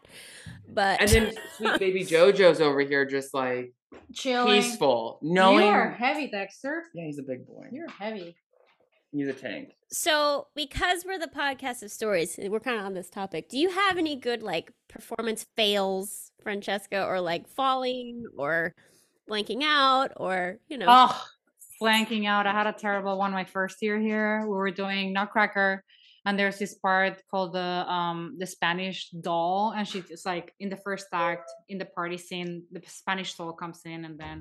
but And then sweet baby JoJo's over here, just like Chilling. peaceful, knowing. You're heavy, Dexter. Yeah, he's a big boy. You're heavy. He's a tank. so because we're the podcast of stories, we're kind of on this topic. Do you have any good like performance fails, Francesca, or like falling or blanking out, or you know? Oh, flanking out. I had a terrible one my first year here. We were doing Nutcracker, and there's this part called the um the Spanish doll, and she's like in the first act in the party scene, the Spanish doll comes in, and then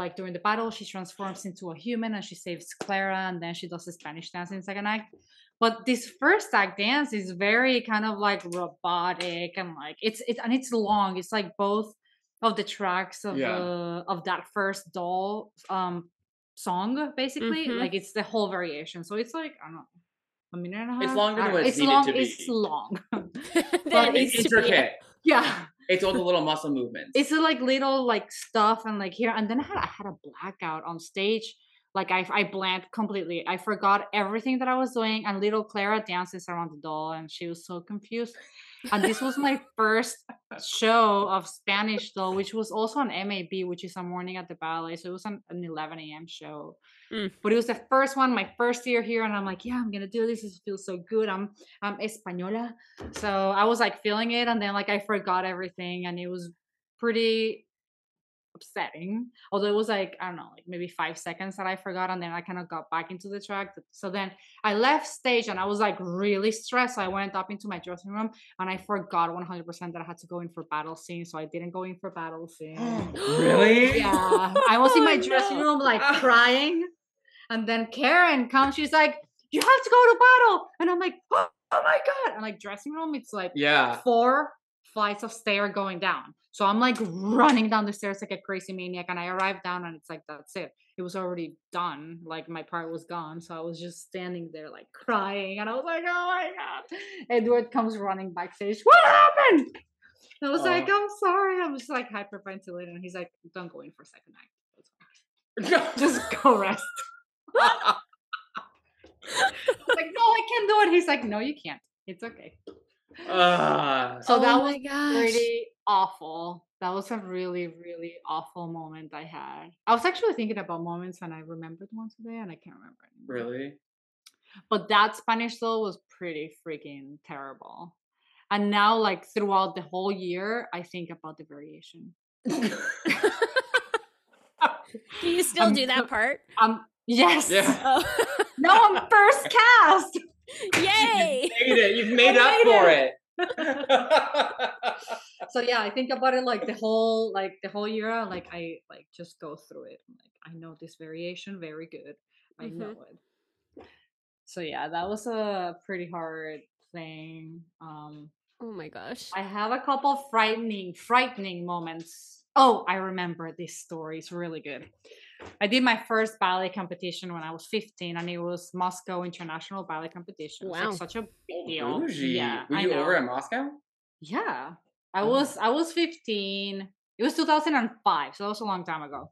like during the battle, she transforms into a human and she saves Clara, and then she does the Spanish dance in the second act. But this first act dance is very kind of like robotic and like it's it's and it's long. It's like both of the tracks of Yeah. the of that first doll um song basically Mhm. like it's the whole variation so it's like i don't know a minute and a half It's longer than what it's needed long to it's long but It's be- intricate. yeah It's all the little muscle movements. it's a, like little like stuff and like here and then I had, I had a blackout on stage like I, I blanked completely i forgot everything that i was doing and little clara dances around the doll and she was so confused and this was my first show of spanish though, which was also on mab which is a morning at the ballet. So it was an, an 11 a.m show. Mm. but it was the first one my first year here and i'm like yeah i'm gonna do this. This feels so good. I'm i'm española. So i was like feeling it and then like i forgot everything and it was pretty upsetting although it was like i don't know like maybe five seconds that i forgot and then i kind of got back into the track so then i left stage and i was like really stressed so i went up into my dressing room and i forgot 100% that i had to go in for battle scene so i didn't go in for battle scene really? yeah i was in my Oh, dressing room like Ah. crying and then karen comes she's like you have to go to battle and i'm like oh, oh my god and like dressing room it's like Yeah. four flights of stair going down. So I'm like running down the stairs like a crazy maniac, and I arrived down, and it's like that's it. It was already done. Like my part was gone, so I was just standing there like crying, and I was like, "Oh my god!" Edward comes running backstage. What happened? And I was like, Oh. "I'm sorry." I'm just like hyperventilating, and he's like, "Don't go in for a second act. Just go rest." I was like, "No, I can't do it." He's like, "No, you can't. It's okay." So Oh that was gosh. pretty awful. That was a really, really awful moment I had. I was actually thinking about moments and I remembered one today and I can't remember anymore. really? But that Spanish though was pretty freaking terrible. And now, like throughout the whole year, I think about the variation. Do you still I'm do that part? Um, yes. Yeah. Oh, No, I'm first cast. Yay! made it. You've made up made for it. it. so yeah, I think about it like the whole like the whole year. Like I like just go through it. I'm like I know this variation very good. I Mhm. know it. So yeah, that was a pretty hard thing. Um, Oh my gosh. I have a couple frightening, frightening moments. Oh, I remember this story. It's really good. I did my first ballet competition when I was 15, and it was Moscow International Ballet Competition. It was, like, Wow. such a big oh, deal. Bougie. Yeah, Were I you over know. in Moscow? Yeah. I Oh. was I was 15. It was 2005, so that was a long time ago.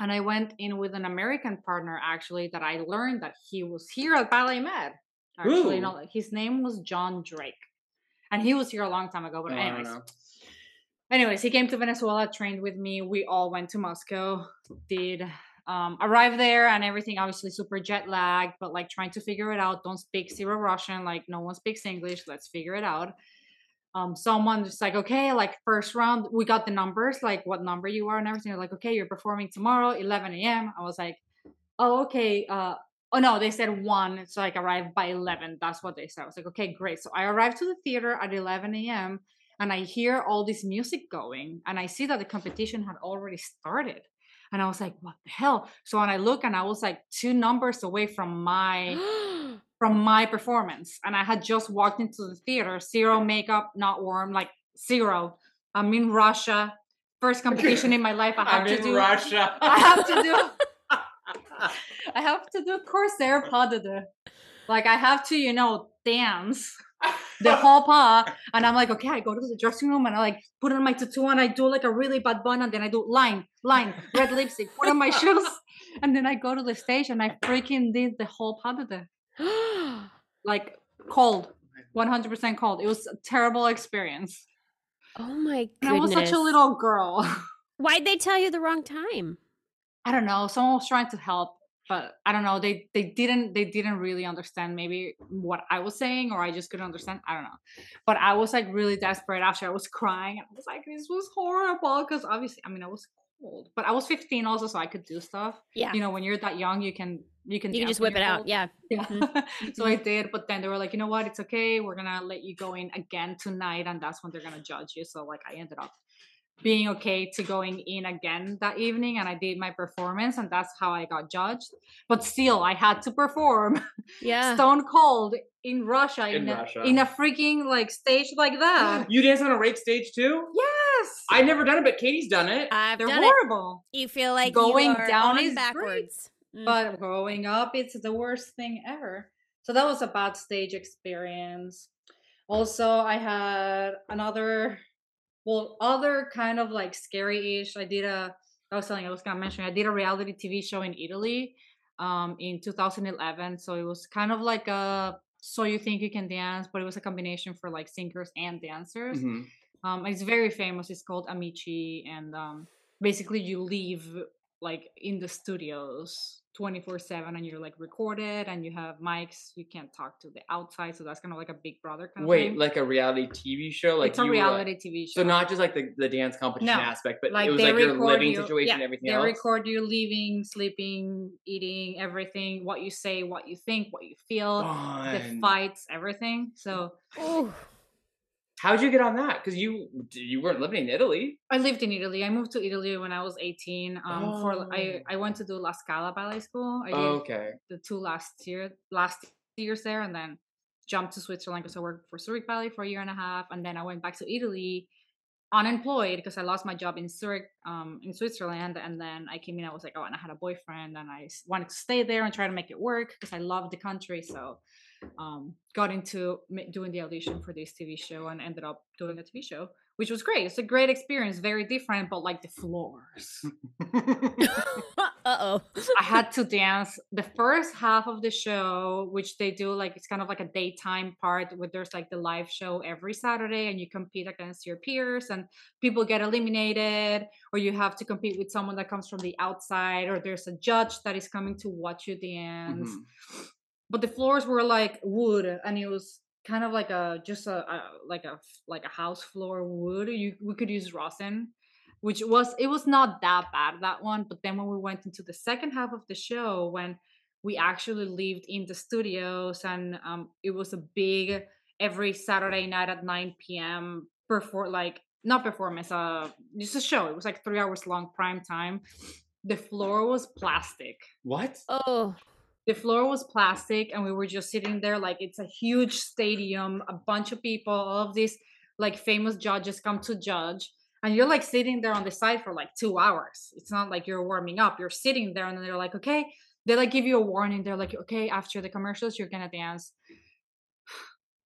And I went in with an American partner actually that I learned that he was here at Ballet Met. Actually, Ooh. no, his name was John Drake. And he was here a long time ago, but Oh, I don't anyways. Anyways, he came to Venezuela, trained with me. We all went to Moscow, did um arrive there and everything obviously super jet lagged, but like trying to figure it out. Don't speak zero Russian, like no one speaks English. Let's figure it out. Um someone just like okay like first round we got the numbers like what number you are and everything. They're like okay you're performing tomorrow 11 a.m i was like oh okay uh oh no they said one. So like arrived by 11 that's what they said. I was like okay great. So i arrived to the theater at 11 a.m and i hear all this music going and i see that the competition had already started. And i was like what the hell? So when i look and i was like two numbers away from my from my performance and i had just walked into the theater zero makeup not warm like zero. I'm in russia first competition in my life i have I'm to in do Russia. i have to do i have to do Corsaire pas de deux like i have to you know dance the whole pas and i'm like okay i go to the dressing room and i like put on my tattoo and i do like a really bad bun and then i do line line red lipstick put on my shoes and then I go to the stage and I freaking did the whole pas de deux. like cold, 100% cold. It was a terrible experience. oh my And I was such a little girl. Why'd they tell you the wrong time? I don't know. Someone was trying to help, but I don't know. They they didn't they didn't really understand maybe what I was saying, or I just couldn't understand. I don't know. But I was like really desperate after I was crying. I was like, this was horrible because obviously, I mean, I was cold, but I was 15 also, so I could do stuff. Yeah. You know, when you're that young, you can you can you can just whip it out. Yeah. Yeah. Mm-hmm. so I did, but then they were like, you know what? It's okay. We're gonna let you go in again tonight, and that's when they're gonna judge you. So like, I ended up being okay to going in again that evening, and I did my performance, and that's how I got judged. But still, I had to perform Yeah. Stone Cold in Russia in, In a, Russia. in a freaking like stage like that. You dance on a rake stage too? yes, I've never done it, but Katie's done it. I've they're done it. horrible. You feel like Going down on is great, backwards. Mm. but growing up it's the worst thing ever so that was a bad stage experience also i had another well other kind of like scary-ish i did a i was telling i was gonna mention i did a reality tv show in italy um in 2011 so it was kind of like a so you think you can dance but it was a combination for like singers and dancers Mhm. um it's very famous it's called amici and um basically you leave like in the studios 24 7 and you're like recorded and you have mics you can't talk to the outside so that's kind of like a big brother kind of Wait, thing. like a reality TV show? Like it's a you were, like- reality tv show So not just like the, the dance competition No. aspect, but like it was like your living you, situation yeah, and everything they else. record you leaving sleeping eating everything what you say what you think what you feel the fights everything so Ooh. How'd you get on that? Because you you weren't living in Italy. I lived in Italy. I moved to Italy when I was 18. Um, for I Oh. I went to do La Scala Ballet School. I did Oh, okay. the two last year last years there, and then jumped to Switzerland because I worked for Zurich Ballet for a year and a half, and then I went back to Italy unemployed because I lost my job in Zurich, um, in Switzerland, and then I came in. I was like, oh, and I had a boyfriend, and I wanted to stay there and try to make it work because I loved the country. So, um, got into doing the audition for this TV show and ended up doing a TV show, which was great. It's a great experience, very different, but like the floors. uh oh. I had to dance the first half of the show, which they do like it's kind of like a daytime part where there's like the live show every Saturday and you compete against your peers and people get eliminated, or you have to compete with someone that comes from the outside, or there's a judge that is coming to watch you dance. Mhm. But the floors were like wood and it was kind of like a just a, a like a like a house floor wood. You we could use rosin which was it was not that bad that one but then when we went into the second half of the show when we actually lived in the studios and um it was a big every saturday night at 9 p.m before like not performance uh just a show it was like three hours long prime time the floor was plastic What? Oh. The floor was plastic and we were just sitting there like it's a huge stadium a bunch of people all of these like famous judges come to judge and you're like sitting there on the side for like two hours. It's not like you're warming up. You're sitting there and they're like okay they like give you a warning. They're like okay after the commercials you're gonna dance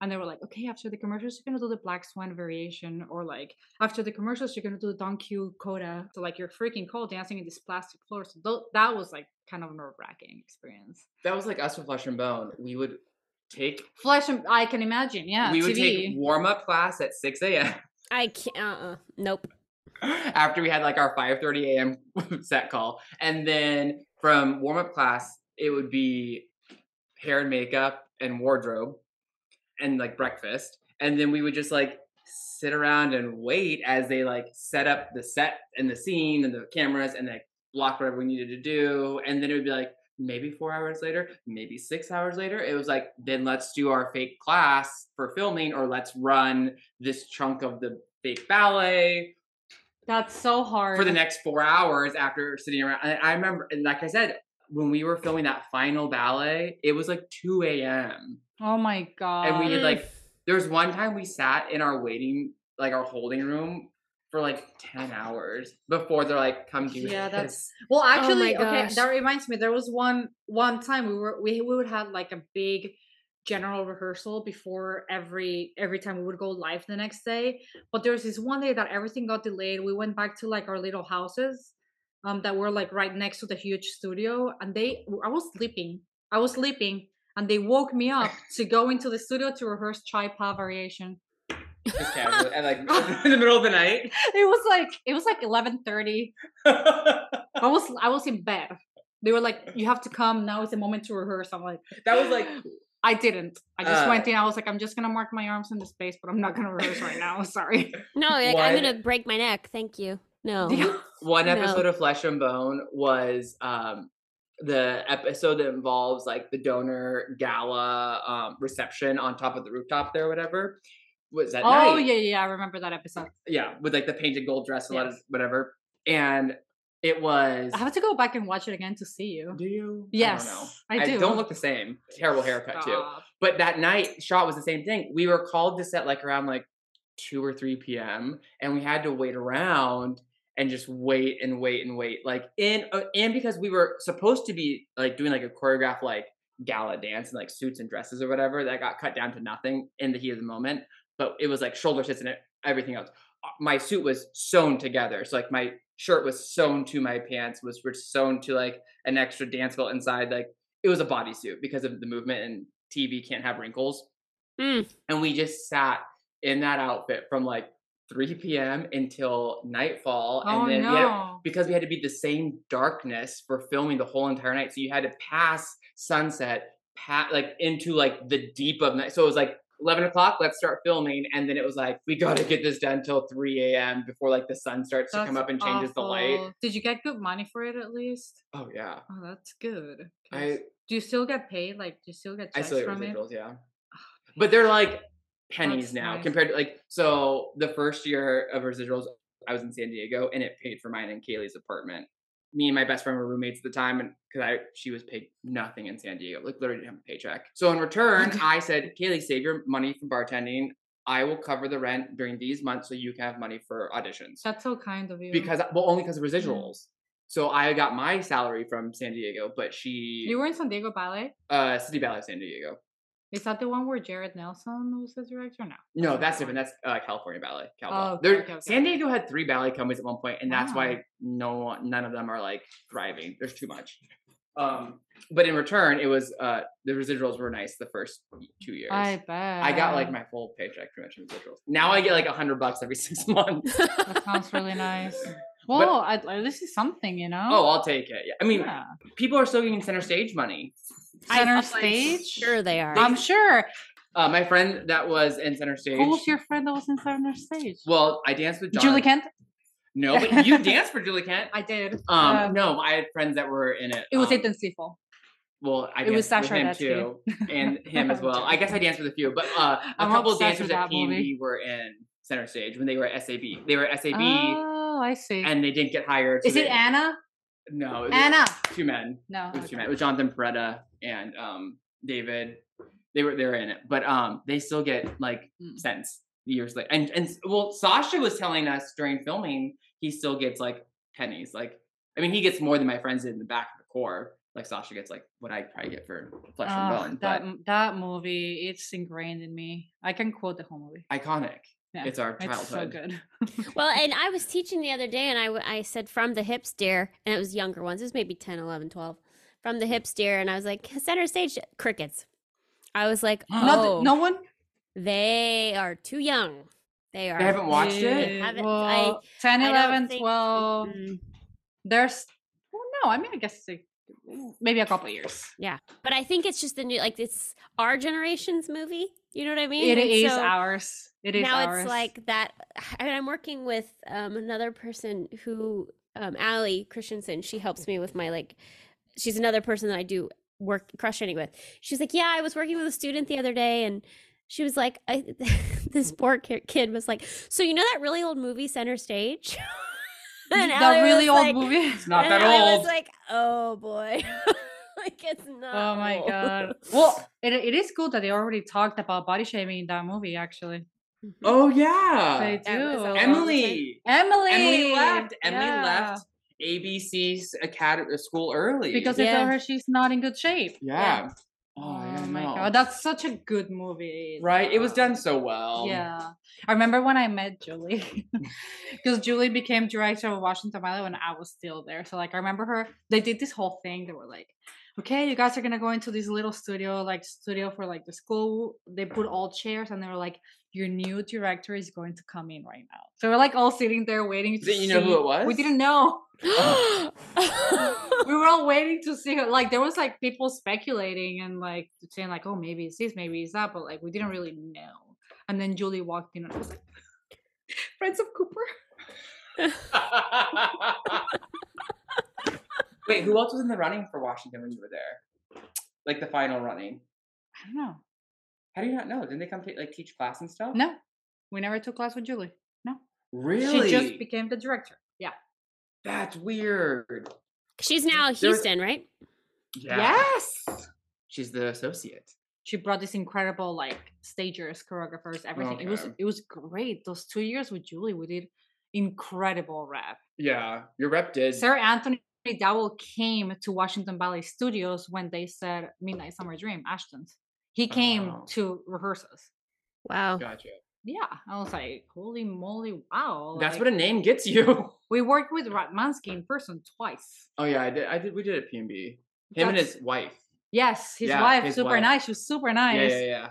and they were like okay after the commercials you're gonna do the black swan variation or like after the commercials you're gonna do the don q coda so like you're freaking cold dancing in this plastic floor so tho- that was like kind of a nerve-wracking experience That was like us with Flesh and Bone. We would take Flesh and I can imagine, yeah. we would TV. take warm up class at six a.m. I can't. Uh-uh. Nope. after we had like our 5:30 a.m. set call, and then from warm up class it would be hair and makeup and wardrobe, and like breakfast, and then we would just like sit around and wait as they like set up the set and the scene and the cameras and like block whatever we needed to do, and then it would be like maybe four hours later, maybe six hours later, it was like then let's do our fake class for filming, or let's run this chunk of the fake ballet That's so hard. for the next four hours after sitting around. And I remember, and like I said, when we were filming that final ballet, it was like 2 a.m. Oh my god. And we like, there was one time we sat in our waiting, like our holding room for like 10 hours before they're like, come do Yeah, this. that's- Well, actually, okay, that reminds me. There was one one time we were we we would have like a big general rehearsal before every every time we would go live the next day. But there was this one day that everything got delayed. We went back to like our little houses um, that were like right next to the huge studio, and they I was sleeping. I was sleeping, and they woke me up to go into the studio to rehearse Tchai Pas variation. Just casually, and like in the middle of the night. It was like it was like eleven thirty. I was I was in bed. They were like, "You have to come now. Is the moment to rehearse." I'm like, that was like I didn't. I just Uh, went in. I was like, I'm just gonna mark my arms in the space, but I'm not gonna rehearse right now. Sorry. No, like, I'm gonna break my neck. Thank you. No. one No. episode of Flesh and Bone was um the episode that involves like the donor gala um reception on top of the rooftop there or whatever was that oh night yeah, yeah, I remember that episode. yeah with like the painted gold dress and Yes. Lot of whatever and it was I have to go back and watch it again to see you. do you Yes, I, don't know. I do. don't look the same terrible haircut too but that night shot was the same thing we were called to set like around like 2 or 3 p.m and we had to wait around and just wait and wait and wait like in uh, and because we were supposed to be like doing like a choreographed like gala dance and like suits and dresses or whatever that got cut down to nothing in the heat of the moment but it was like shoulder sits and everything else Uh, my suit was sewn together so like my shirt was sewn to my pants was were sewn to like an extra dance belt inside like it was a bodysuit because of the movement and tv can't have wrinkles Mm. and we just sat in that outfit from like 3 p.m. until nightfall, Oh and then we had, because we had to be the same darkness for filming the whole entire night. So you had to pass sunset, pat like into like the deep of night. So it was like 11 o'clock, let's start filming, and then it was like we got to get this done till 3 a.m. before like the sun starts to come up and changes the light. Did you get good money for it at least? Oh yeah, Oh, that's good. I do you still get paid? Like, do you still get I still get from it? yeah. Oh, but they're like pennies That's now nice. compared to like so the first year of residuals I was in San Diego and it paid for mine and Kaylee's apartment. Me and my best friend were roommates at the time and because I she was paid nothing in San Diego, like literally didn't have a paycheck. So in return, I said, Kaylee, save your money from bartending. I will cover the rent during these months so you can have money for auditions. That's so kind of you. Because well only because of residuals. So I got my salary from San Diego, but she you were in San Diego Ballet. uh City Ballet of San Diego. Is that the one where Jared Nelson was the director? No. No, that's different. That's uh, California Ballet. Cal Oh, okay, There- okay, okay. San Diego had three ballet companies at one point, and that's Wow. why no none of them are like thriving. There's too much. Um, but in return, it was uh, the residuals were nice the first two years. I bet. I got like my full paycheck pretty much in residuals. Now I get like a hundred bucks every six months. That sounds really nice. Well, I, I- this is something, you know. oh, I'll take it. Yeah. I mean, yeah. people are still getting center stage money. Center I'm stage. Sure, they are. I'm sure. Uh, my friend that was in center stage. Who was your friend that was in center stage? Well, I danced with John. Julie Kent. No, but you danced for Julie Kent. I did. Um, Um, no, I had friends that were in it. It was um, Ethan Stiefel. Well, I It was danced with him too, and him as well. I guess I danced with a few, but uh, a I'm couple of dancers at that movie. PNB were in center stage when they were at SAB. They were at SAB, Oh, I see. and they didn't get hired. so is it they- Anna? No, it Anna. two men. No. It was two men. It was Jonathan Porretta and um, David. They were they were in it, but um, they still get like Mm. cents years later. And and well, Sasha was telling us during filming he still gets like pennies. Like I mean, he gets more than my friends did in the back of the corps. Like Sasha gets like what I probably get for flesh and bone, that but that movie, it's ingrained in me. I can quote the whole movie. iconic. Yeah, It's our It's so childhood. good. well, and I was teaching the other day, and I, I said from the hip steer, and it was younger ones. It was maybe 10, 11, 12. From the hip steer, and I was like, center stage crickets. I was like, Not oh, the- no one. they are too young. They are. They haven't watched it. haven't- Well, I- 10, I 11, think- 12. Mm, There's, well, no, I mean, I guess like, maybe a couple years. Yeah. But I think it's just the new, like it's our generation's movie. You know what I mean? It And is so ours. It is now ours. it's like that. I mean, I'm working with um, another person who, um, Allie Christensen. She helps me with my like. She's another person that I do work cross training with. She's like, yeah, I was working with a student the other day, and she was like, I, this poor kid was like, so you know that really old movie Center Stage. And that Allie really old like- movie. It's not that Allie old. was like, oh boy, like it's not. Oh my old." god. Well, it, it is good that they already talked about body shaming in that movie. Actually, Mhm. oh yeah, they That was a do. Emily. Emily. Emily left. Emily yeah. left ABC's academy school early because they Yeah. told her she's not in good shape. yeah. Oh, yeah, my god, that's such a good movie. Right? It was done so well. Yeah, I remember when I met Julie, because Julie became director of Washington Ballet when I was still there. So like, I remember her. They did this whole thing. They were like, "Okay, you guys are gonna go into this little studio, like studio for like the school." They put all chairs, and they were like, "Your new director is going to come in right now." So we're like all sitting there waiting. To Didn't you know who it was? We didn't know. we were all waiting to see her. Like there was like people speculating and like saying like, "Oh, maybe it's this, maybe it's that," but like we didn't really know. And then Julie walked in and I was like, "Friends of Cooper." Wait, who else was in the running for Washington when you were there? Like the final running. I don't know. How do you not know? Didn't they come ta- like teach class and stuff? No, we never took class with Julie. No, really? She just became the director. Yeah. That's weird. She's now There was- Houston, right? Yeah. Yes. She's the associate. She brought this incredible like stagers, choreographers, everything. It was it was great. Those two years with Julie, we did incredible rep. Yeah. Your rep did. Sir Anthony Dowell came to Washington Ballet Studios when they said Midnight Summer Dream, Ashton's. He came Oh. to rehearsals. Wow. Gotcha. Yeah, I was like, holy moly, wow! That's like, what a name gets you. we worked with Ratmansky in person twice. Oh yeah, I did. I did. We did at PNB. Him and his wife. Yes, his Yeah, wife, his super wife. nice. She was super nice. Yeah, yeah, yeah.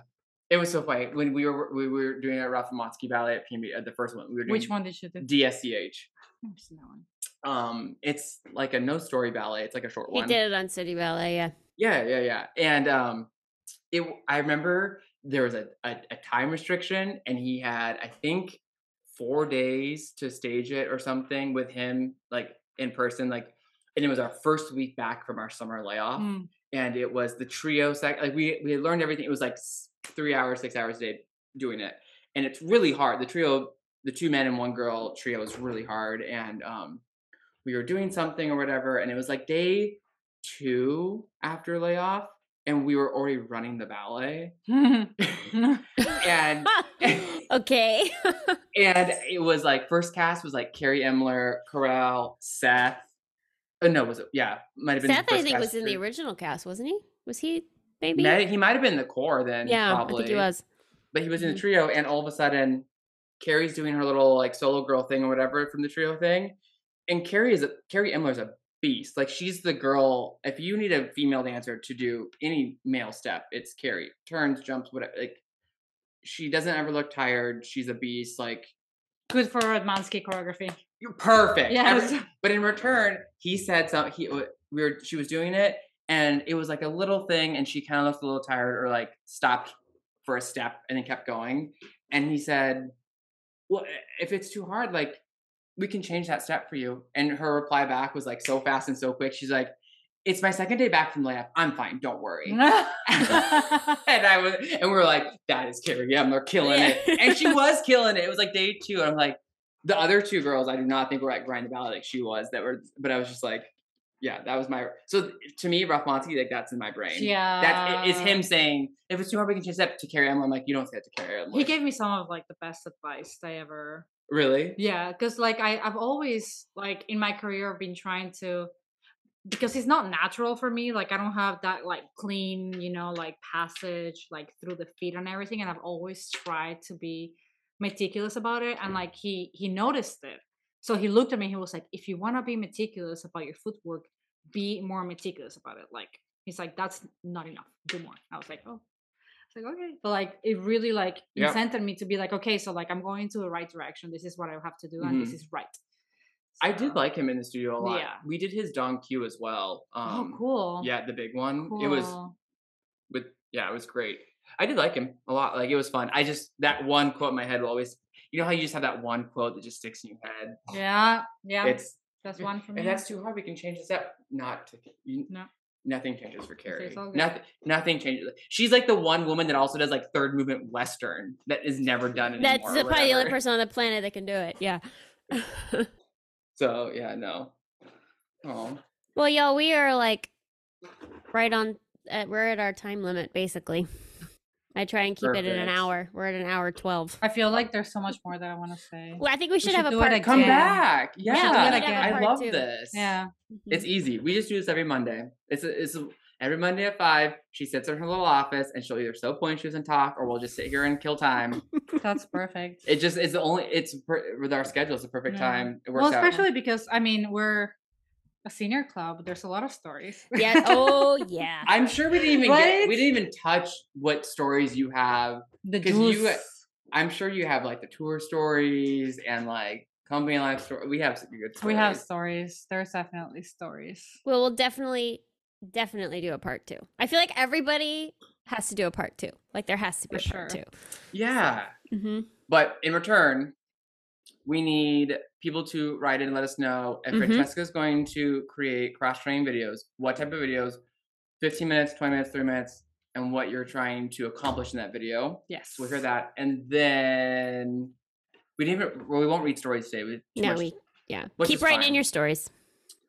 It was so funny when we were we were doing a Ratmansky ballet at PNB. At uh, the first one, we were doing Which one did you do? DSCH. Never seen that one. Um, it's like a no story ballet. It's like a short He one. did it on City Ballet, yeah. Yeah, yeah, yeah. And um, it. I remember there was a, a a time restriction, and he had I think four days to stage it or something with him, like in person, like. And it was our first week back from our summer layoff, Mm. and it was the trio sec. Like we we had learned everything. It was like three hours, six hours a day doing it, and it's really hard. The trio, the two men and one girl trio is really hard, and um, we were doing something or whatever, and it was like day two after layoff, and we were already running the ballet, and okay. and it was like first cast was like Carrie Imler, Karel, Seth. Oh no, was it? Yeah, might have been. Seth, I think, was in the original cast, wasn't he? Was he maybe? He might have been the corps then. yeah, probably. I think he was. But he was in the mm-hmm. trio, and all of a sudden, Carrie's doing her little like solo girl thing or whatever from the trio thing, and Carrie is a Carrie Imler is a beast. Like she's the girl. If you need a female dancer to do any male step, it's Carrie. Turns, jumps, whatever. Like she doesn't ever look tired. She's a beast. Like Good for Ratmansky choreography. you're perfect. Every- Yes. but in return, he said something. He we were she was doing it, and it was like a little thing, and she kind of looked a little tired, or like stopped for a step, and then kept going. And he said, "Well, if it's too hard, like we can change that step for you." And her reply back was like so fast and so quick. She's like, "It's my second day back from layup. I'm fine. Don't worry." and I was, and we were like, "That is Carrie Imler killing Yeah. it," and she was killing it. It was like day two, and I'm like, the other two girls, I do not think were at grind the like she was. That were, but I was just like, yeah, that was my. So to me, Ratmansky, like that's in my brain. yeah. that is him saying, if it's too hard, we can change that to Carrie Imler. I'm like, you don't say that to Carrie Imler. He gave me some of like the best advice I ever really. Yeah, because like I, I've always like in my career I've been trying to because it's not natural for me. Like I don't have that like clean, you know, like passage like through the feet and everything. And I've always tried to be meticulous about it. And like he he noticed it. So he looked at me, he was like, if you wanna be meticulous about your footwork, be more meticulous about it. Like he's like, that's not enough. Do more. I was like, oh. Like, okay. But like it really like Yeah. incented me to be like, okay, so like I'm going to the right direction. This is what I have to do, and this is right. I did like him in the studio a lot. Yeah. We did his Don Q as well. Um, oh, cool. Yeah, the big one. It was Cool. with yeah, it was great. I did like him a lot. Like it was fun. I just that one quote in my head will always. You know how you just have that one quote that just sticks in your head. Yeah, yeah. It's that's one for me. If that's too hard, we can change this up. Not to you, No. Nothing changes for Carrie. it's all good. Nothing. Nothing changes. She's like the one woman that also does like third movement Western that is never done anymore. That's probably the only person on the planet that can do it. Yeah. So yeah, no. Oh, well, y'all, we are like right on. At, we're at our time limit, basically. I try and keep it in an hour. We're at an hour twelve. I feel like there's so much more that I want to say. Well, I think we should, should have a do it part. again. come back! We Yeah, again. I love two. this. Yeah. Mhm. It's easy. We just do this every Monday. It's a, it's a, every Monday at five, she sits in her little office and she'll either sew point shoes and talk, or we'll just sit here and kill time. That's perfect. It just is the only. It's per, with our schedule. It's the perfect Yeah. time. It works Well, out. especially because I mean we're a senior club. There's a lot of stories. Yeah. Oh yeah. I'm sure we didn't even get. We didn't even touch what stories you have. the 'Cause you- I'm sure you have like the tour stories and like company life story. We have some good stories. we have stories. There's definitely stories. Well, we'll definitely, definitely do a part two. I feel like everybody has to do a part two. Like there has to be For a part sure. Yeah. two. Mm-hmm. But in return, we need people to write in and let us know if Mhm. Francesca's going to create cross training videos, what type of videos, 15 minutes, 20 minutes, 30 minutes, and what you're trying to accomplish in that video. Yes. So we'll hear that. And then we didn't even, well, we won't read stories today. We, No, much- we yeah. Keep is writing in your stories.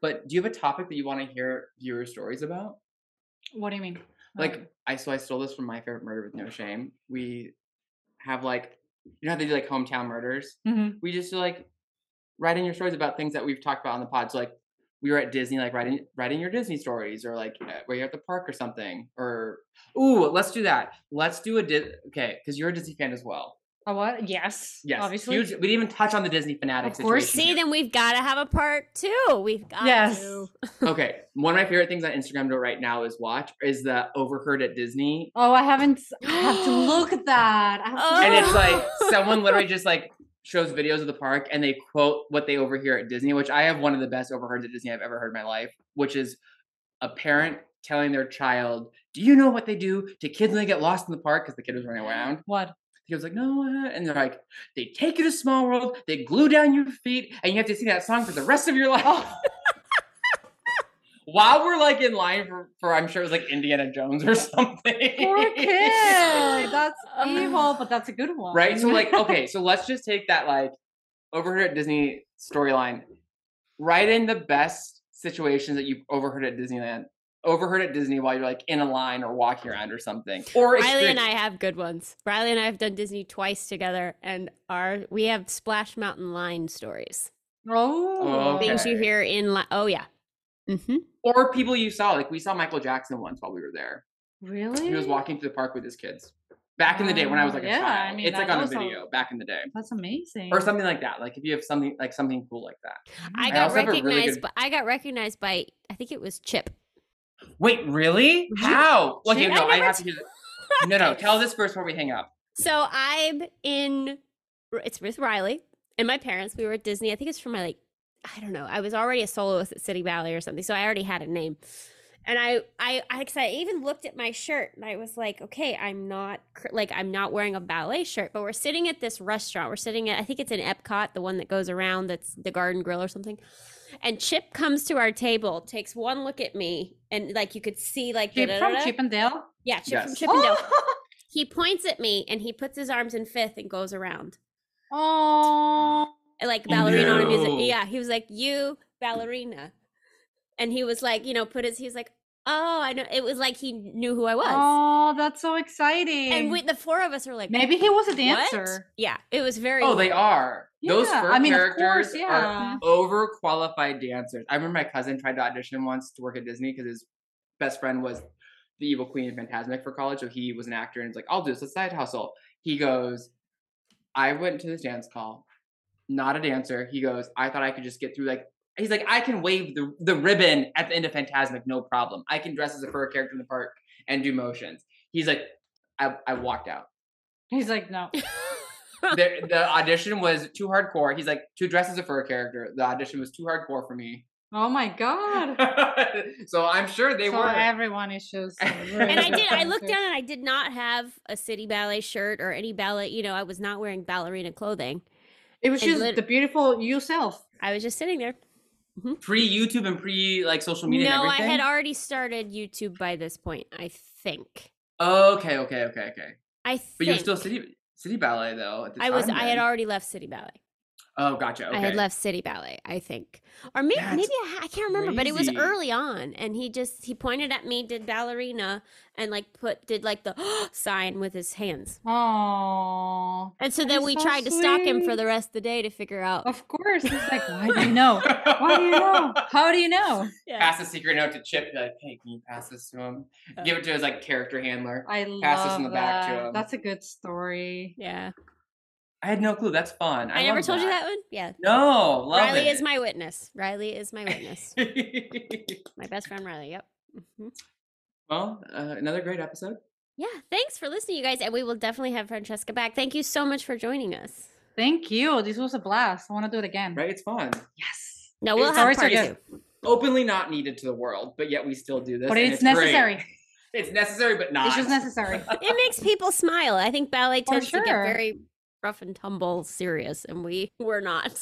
But do you have a topic that you want to hear viewer stories about? What do you mean? Like I so I stole this from my favorite murder with no shame. We have like you know how they do like hometown murders? Mhm. We just do like write in your stories about things that we've talked about on the pod. So like we were at Disney, like writing writing your Disney stories, or like uh, where you're at the park or something. Or ooh, let's do that. Let's do a Dis. Okay, because you're a Disney fan as well. A what? Yes. Yes, Obviously. Huge, we didn't even touch on the Disney fanatic Of course. situation See, here. then we've got to have a part two. We've got Yes. to. okay, one of my favorite things on Instagram to right now is watch is the overheard at Disney Oh, I haven't. I have to look at that. I have to and it's like someone literally just like shows videos of the park and they quote what they overhear at Disney, which I have one of the best overheards at Disney I've ever heard in my life, which is a parent telling their child, "Do you know what they do to kids when they get lost in the park?" Because the kid was running around. what? He was like, "No," uh," and they're like, "They take you to Small World, they glue down your feet, and you have to sing that song for the rest of your life." Oh, While we're like in line for, for I'm sure it was like Indiana Jones or something. poor kid. That's evil, but that's a good one. right? So like, okay, so let's just take that like overheard at Disney storyline. Write in the best situations that you've overheard at Disneyland. Overheard at Disney while you're like in a line or walking around or something. Or Riley and I have good ones. Riley and I have done Disney twice together, and our we have Splash Mountain line stories. Oh. Things you hear in line. Oh yeah. Mm-hmm. or people you saw. Like we saw Michael Jackson once while we were there. Really? He was walking through the park with his kids. Back in the day when I was Oh, like a yeah, I child. mean, it's like on a was a- video back in the day. That's amazing. Or something like that. Like if you have something like something cool like that. I I got also have really recognized, good- but I got recognized by I think it was Chip. Wait, really? How? Okay, no, I I, have to hear this. No, no, tell this first before we hang up. So I'm in. It's with Riley and my parents. We were at Disney. I think it's for my like. I don't know. I was already a soloist at City Ballet or something, so I already had a name. And I, I, I, I even looked at my shirt and I was like, okay, I'm not like I'm not wearing a ballet shirt, but we're sitting at this restaurant. We're sitting at, I think it's in Epcot, the one that goes around. That's the Garden Grill or something. And Chip comes to our table, takes one look at me, and like you could see like Chip from. Chip and Dale. yeah, Chip from Yes. Chippendale. Oh. He points at me and he puts his arms in fifth and goes around oh. like ballerina on a music. Yeah, he was like, "You ballerina," and he was like, you know, put his. He's like, "Oh, I know." It was like he knew who I was, Oh, that's so exciting. and we, the four of us were like, Maybe he was a "What?" dancer. Yeah, it was very. Oh, they are. Those Yeah, fur I mean, of characters course, yeah. are overqualified dancers. I remember my cousin tried to audition once to work at Disney because his best friend was the evil queen in Fantasmic for college, so he was an actor and he's like, "I'll do this. A side hustle." He goes, "I went to this dance call, not a dancer." He goes, "I thought I could just get through like." He's like, I can wave the, the ribbon at the end of Fantasmic, no problem. I can dress as a fur character in the park and do motions. He's like, I, I walked out He's like, no. the, the audition was too hardcore. He's like, to dress as a fur character, the audition was too hardcore for me. Oh my god. so I'm sure they so were. everyone is just. and I did. I looked down and I did not have a city ballet shirt or any ballet. You know, I was not wearing ballerina clothing. It was and just lit- the beautiful you self. I was just sitting there. Mm-hmm. pre YouTube and pre like social media. no, I had already started YouTube by this point. I think. okay, okay, okay, okay. I. But you were think. still city city ballet though. I was. time I had already left City Ballet. Oh, gotcha. Okay. I had left City Ballet, I think, or maybe That's maybe I, I can't remember, but it was early on, and he just he pointed at me, did ballerina, and like put did like the sign with his hands, Oh, and so then we so tried to stalk him for the rest of the day to figure out. of course. He's like, why do you know? Why do you know? How do you know? Yeah. Pass the secret note to Chip. be Like, hey, can you pass this to him? Uh. Give it to his like character handler. I Pass this love in the back to that. him. That's a good story. Yeah, I had no clue. That's fun. I, I, never love told you that one. Yeah, No, love Riley it. is my witness. Riley is my witness. my best friend Riley. Yep. Mhm. well, uh, another great episode. Yeah, thanks for listening, you guys, and we will definitely have Francesca back. Thank you so much for joining us. Thank you. This was a blast. I want to do it again. Right? It's fun. Yes. No, we'll It's have always part good. two. Openly not needed to the world, but yet we still do this. But and it's great. necessary. It's necessary, but not. It's just necessary. It makes people smile. I think ballet For tends to get very rough and tumble serious, and we were not.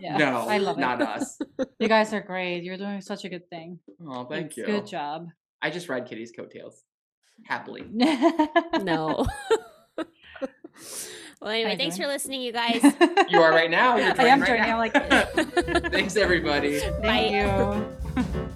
Yeah. No, I love it. not us. You guys are great. You're doing such a good thing. Oh, thank It's you. Good job. I just ride Kitty's coattails happily. no. well, anyway, How you thanks for listening, you guys. You are right now. You're I am joining joining. right I'm like. Thanks, everybody. thank you.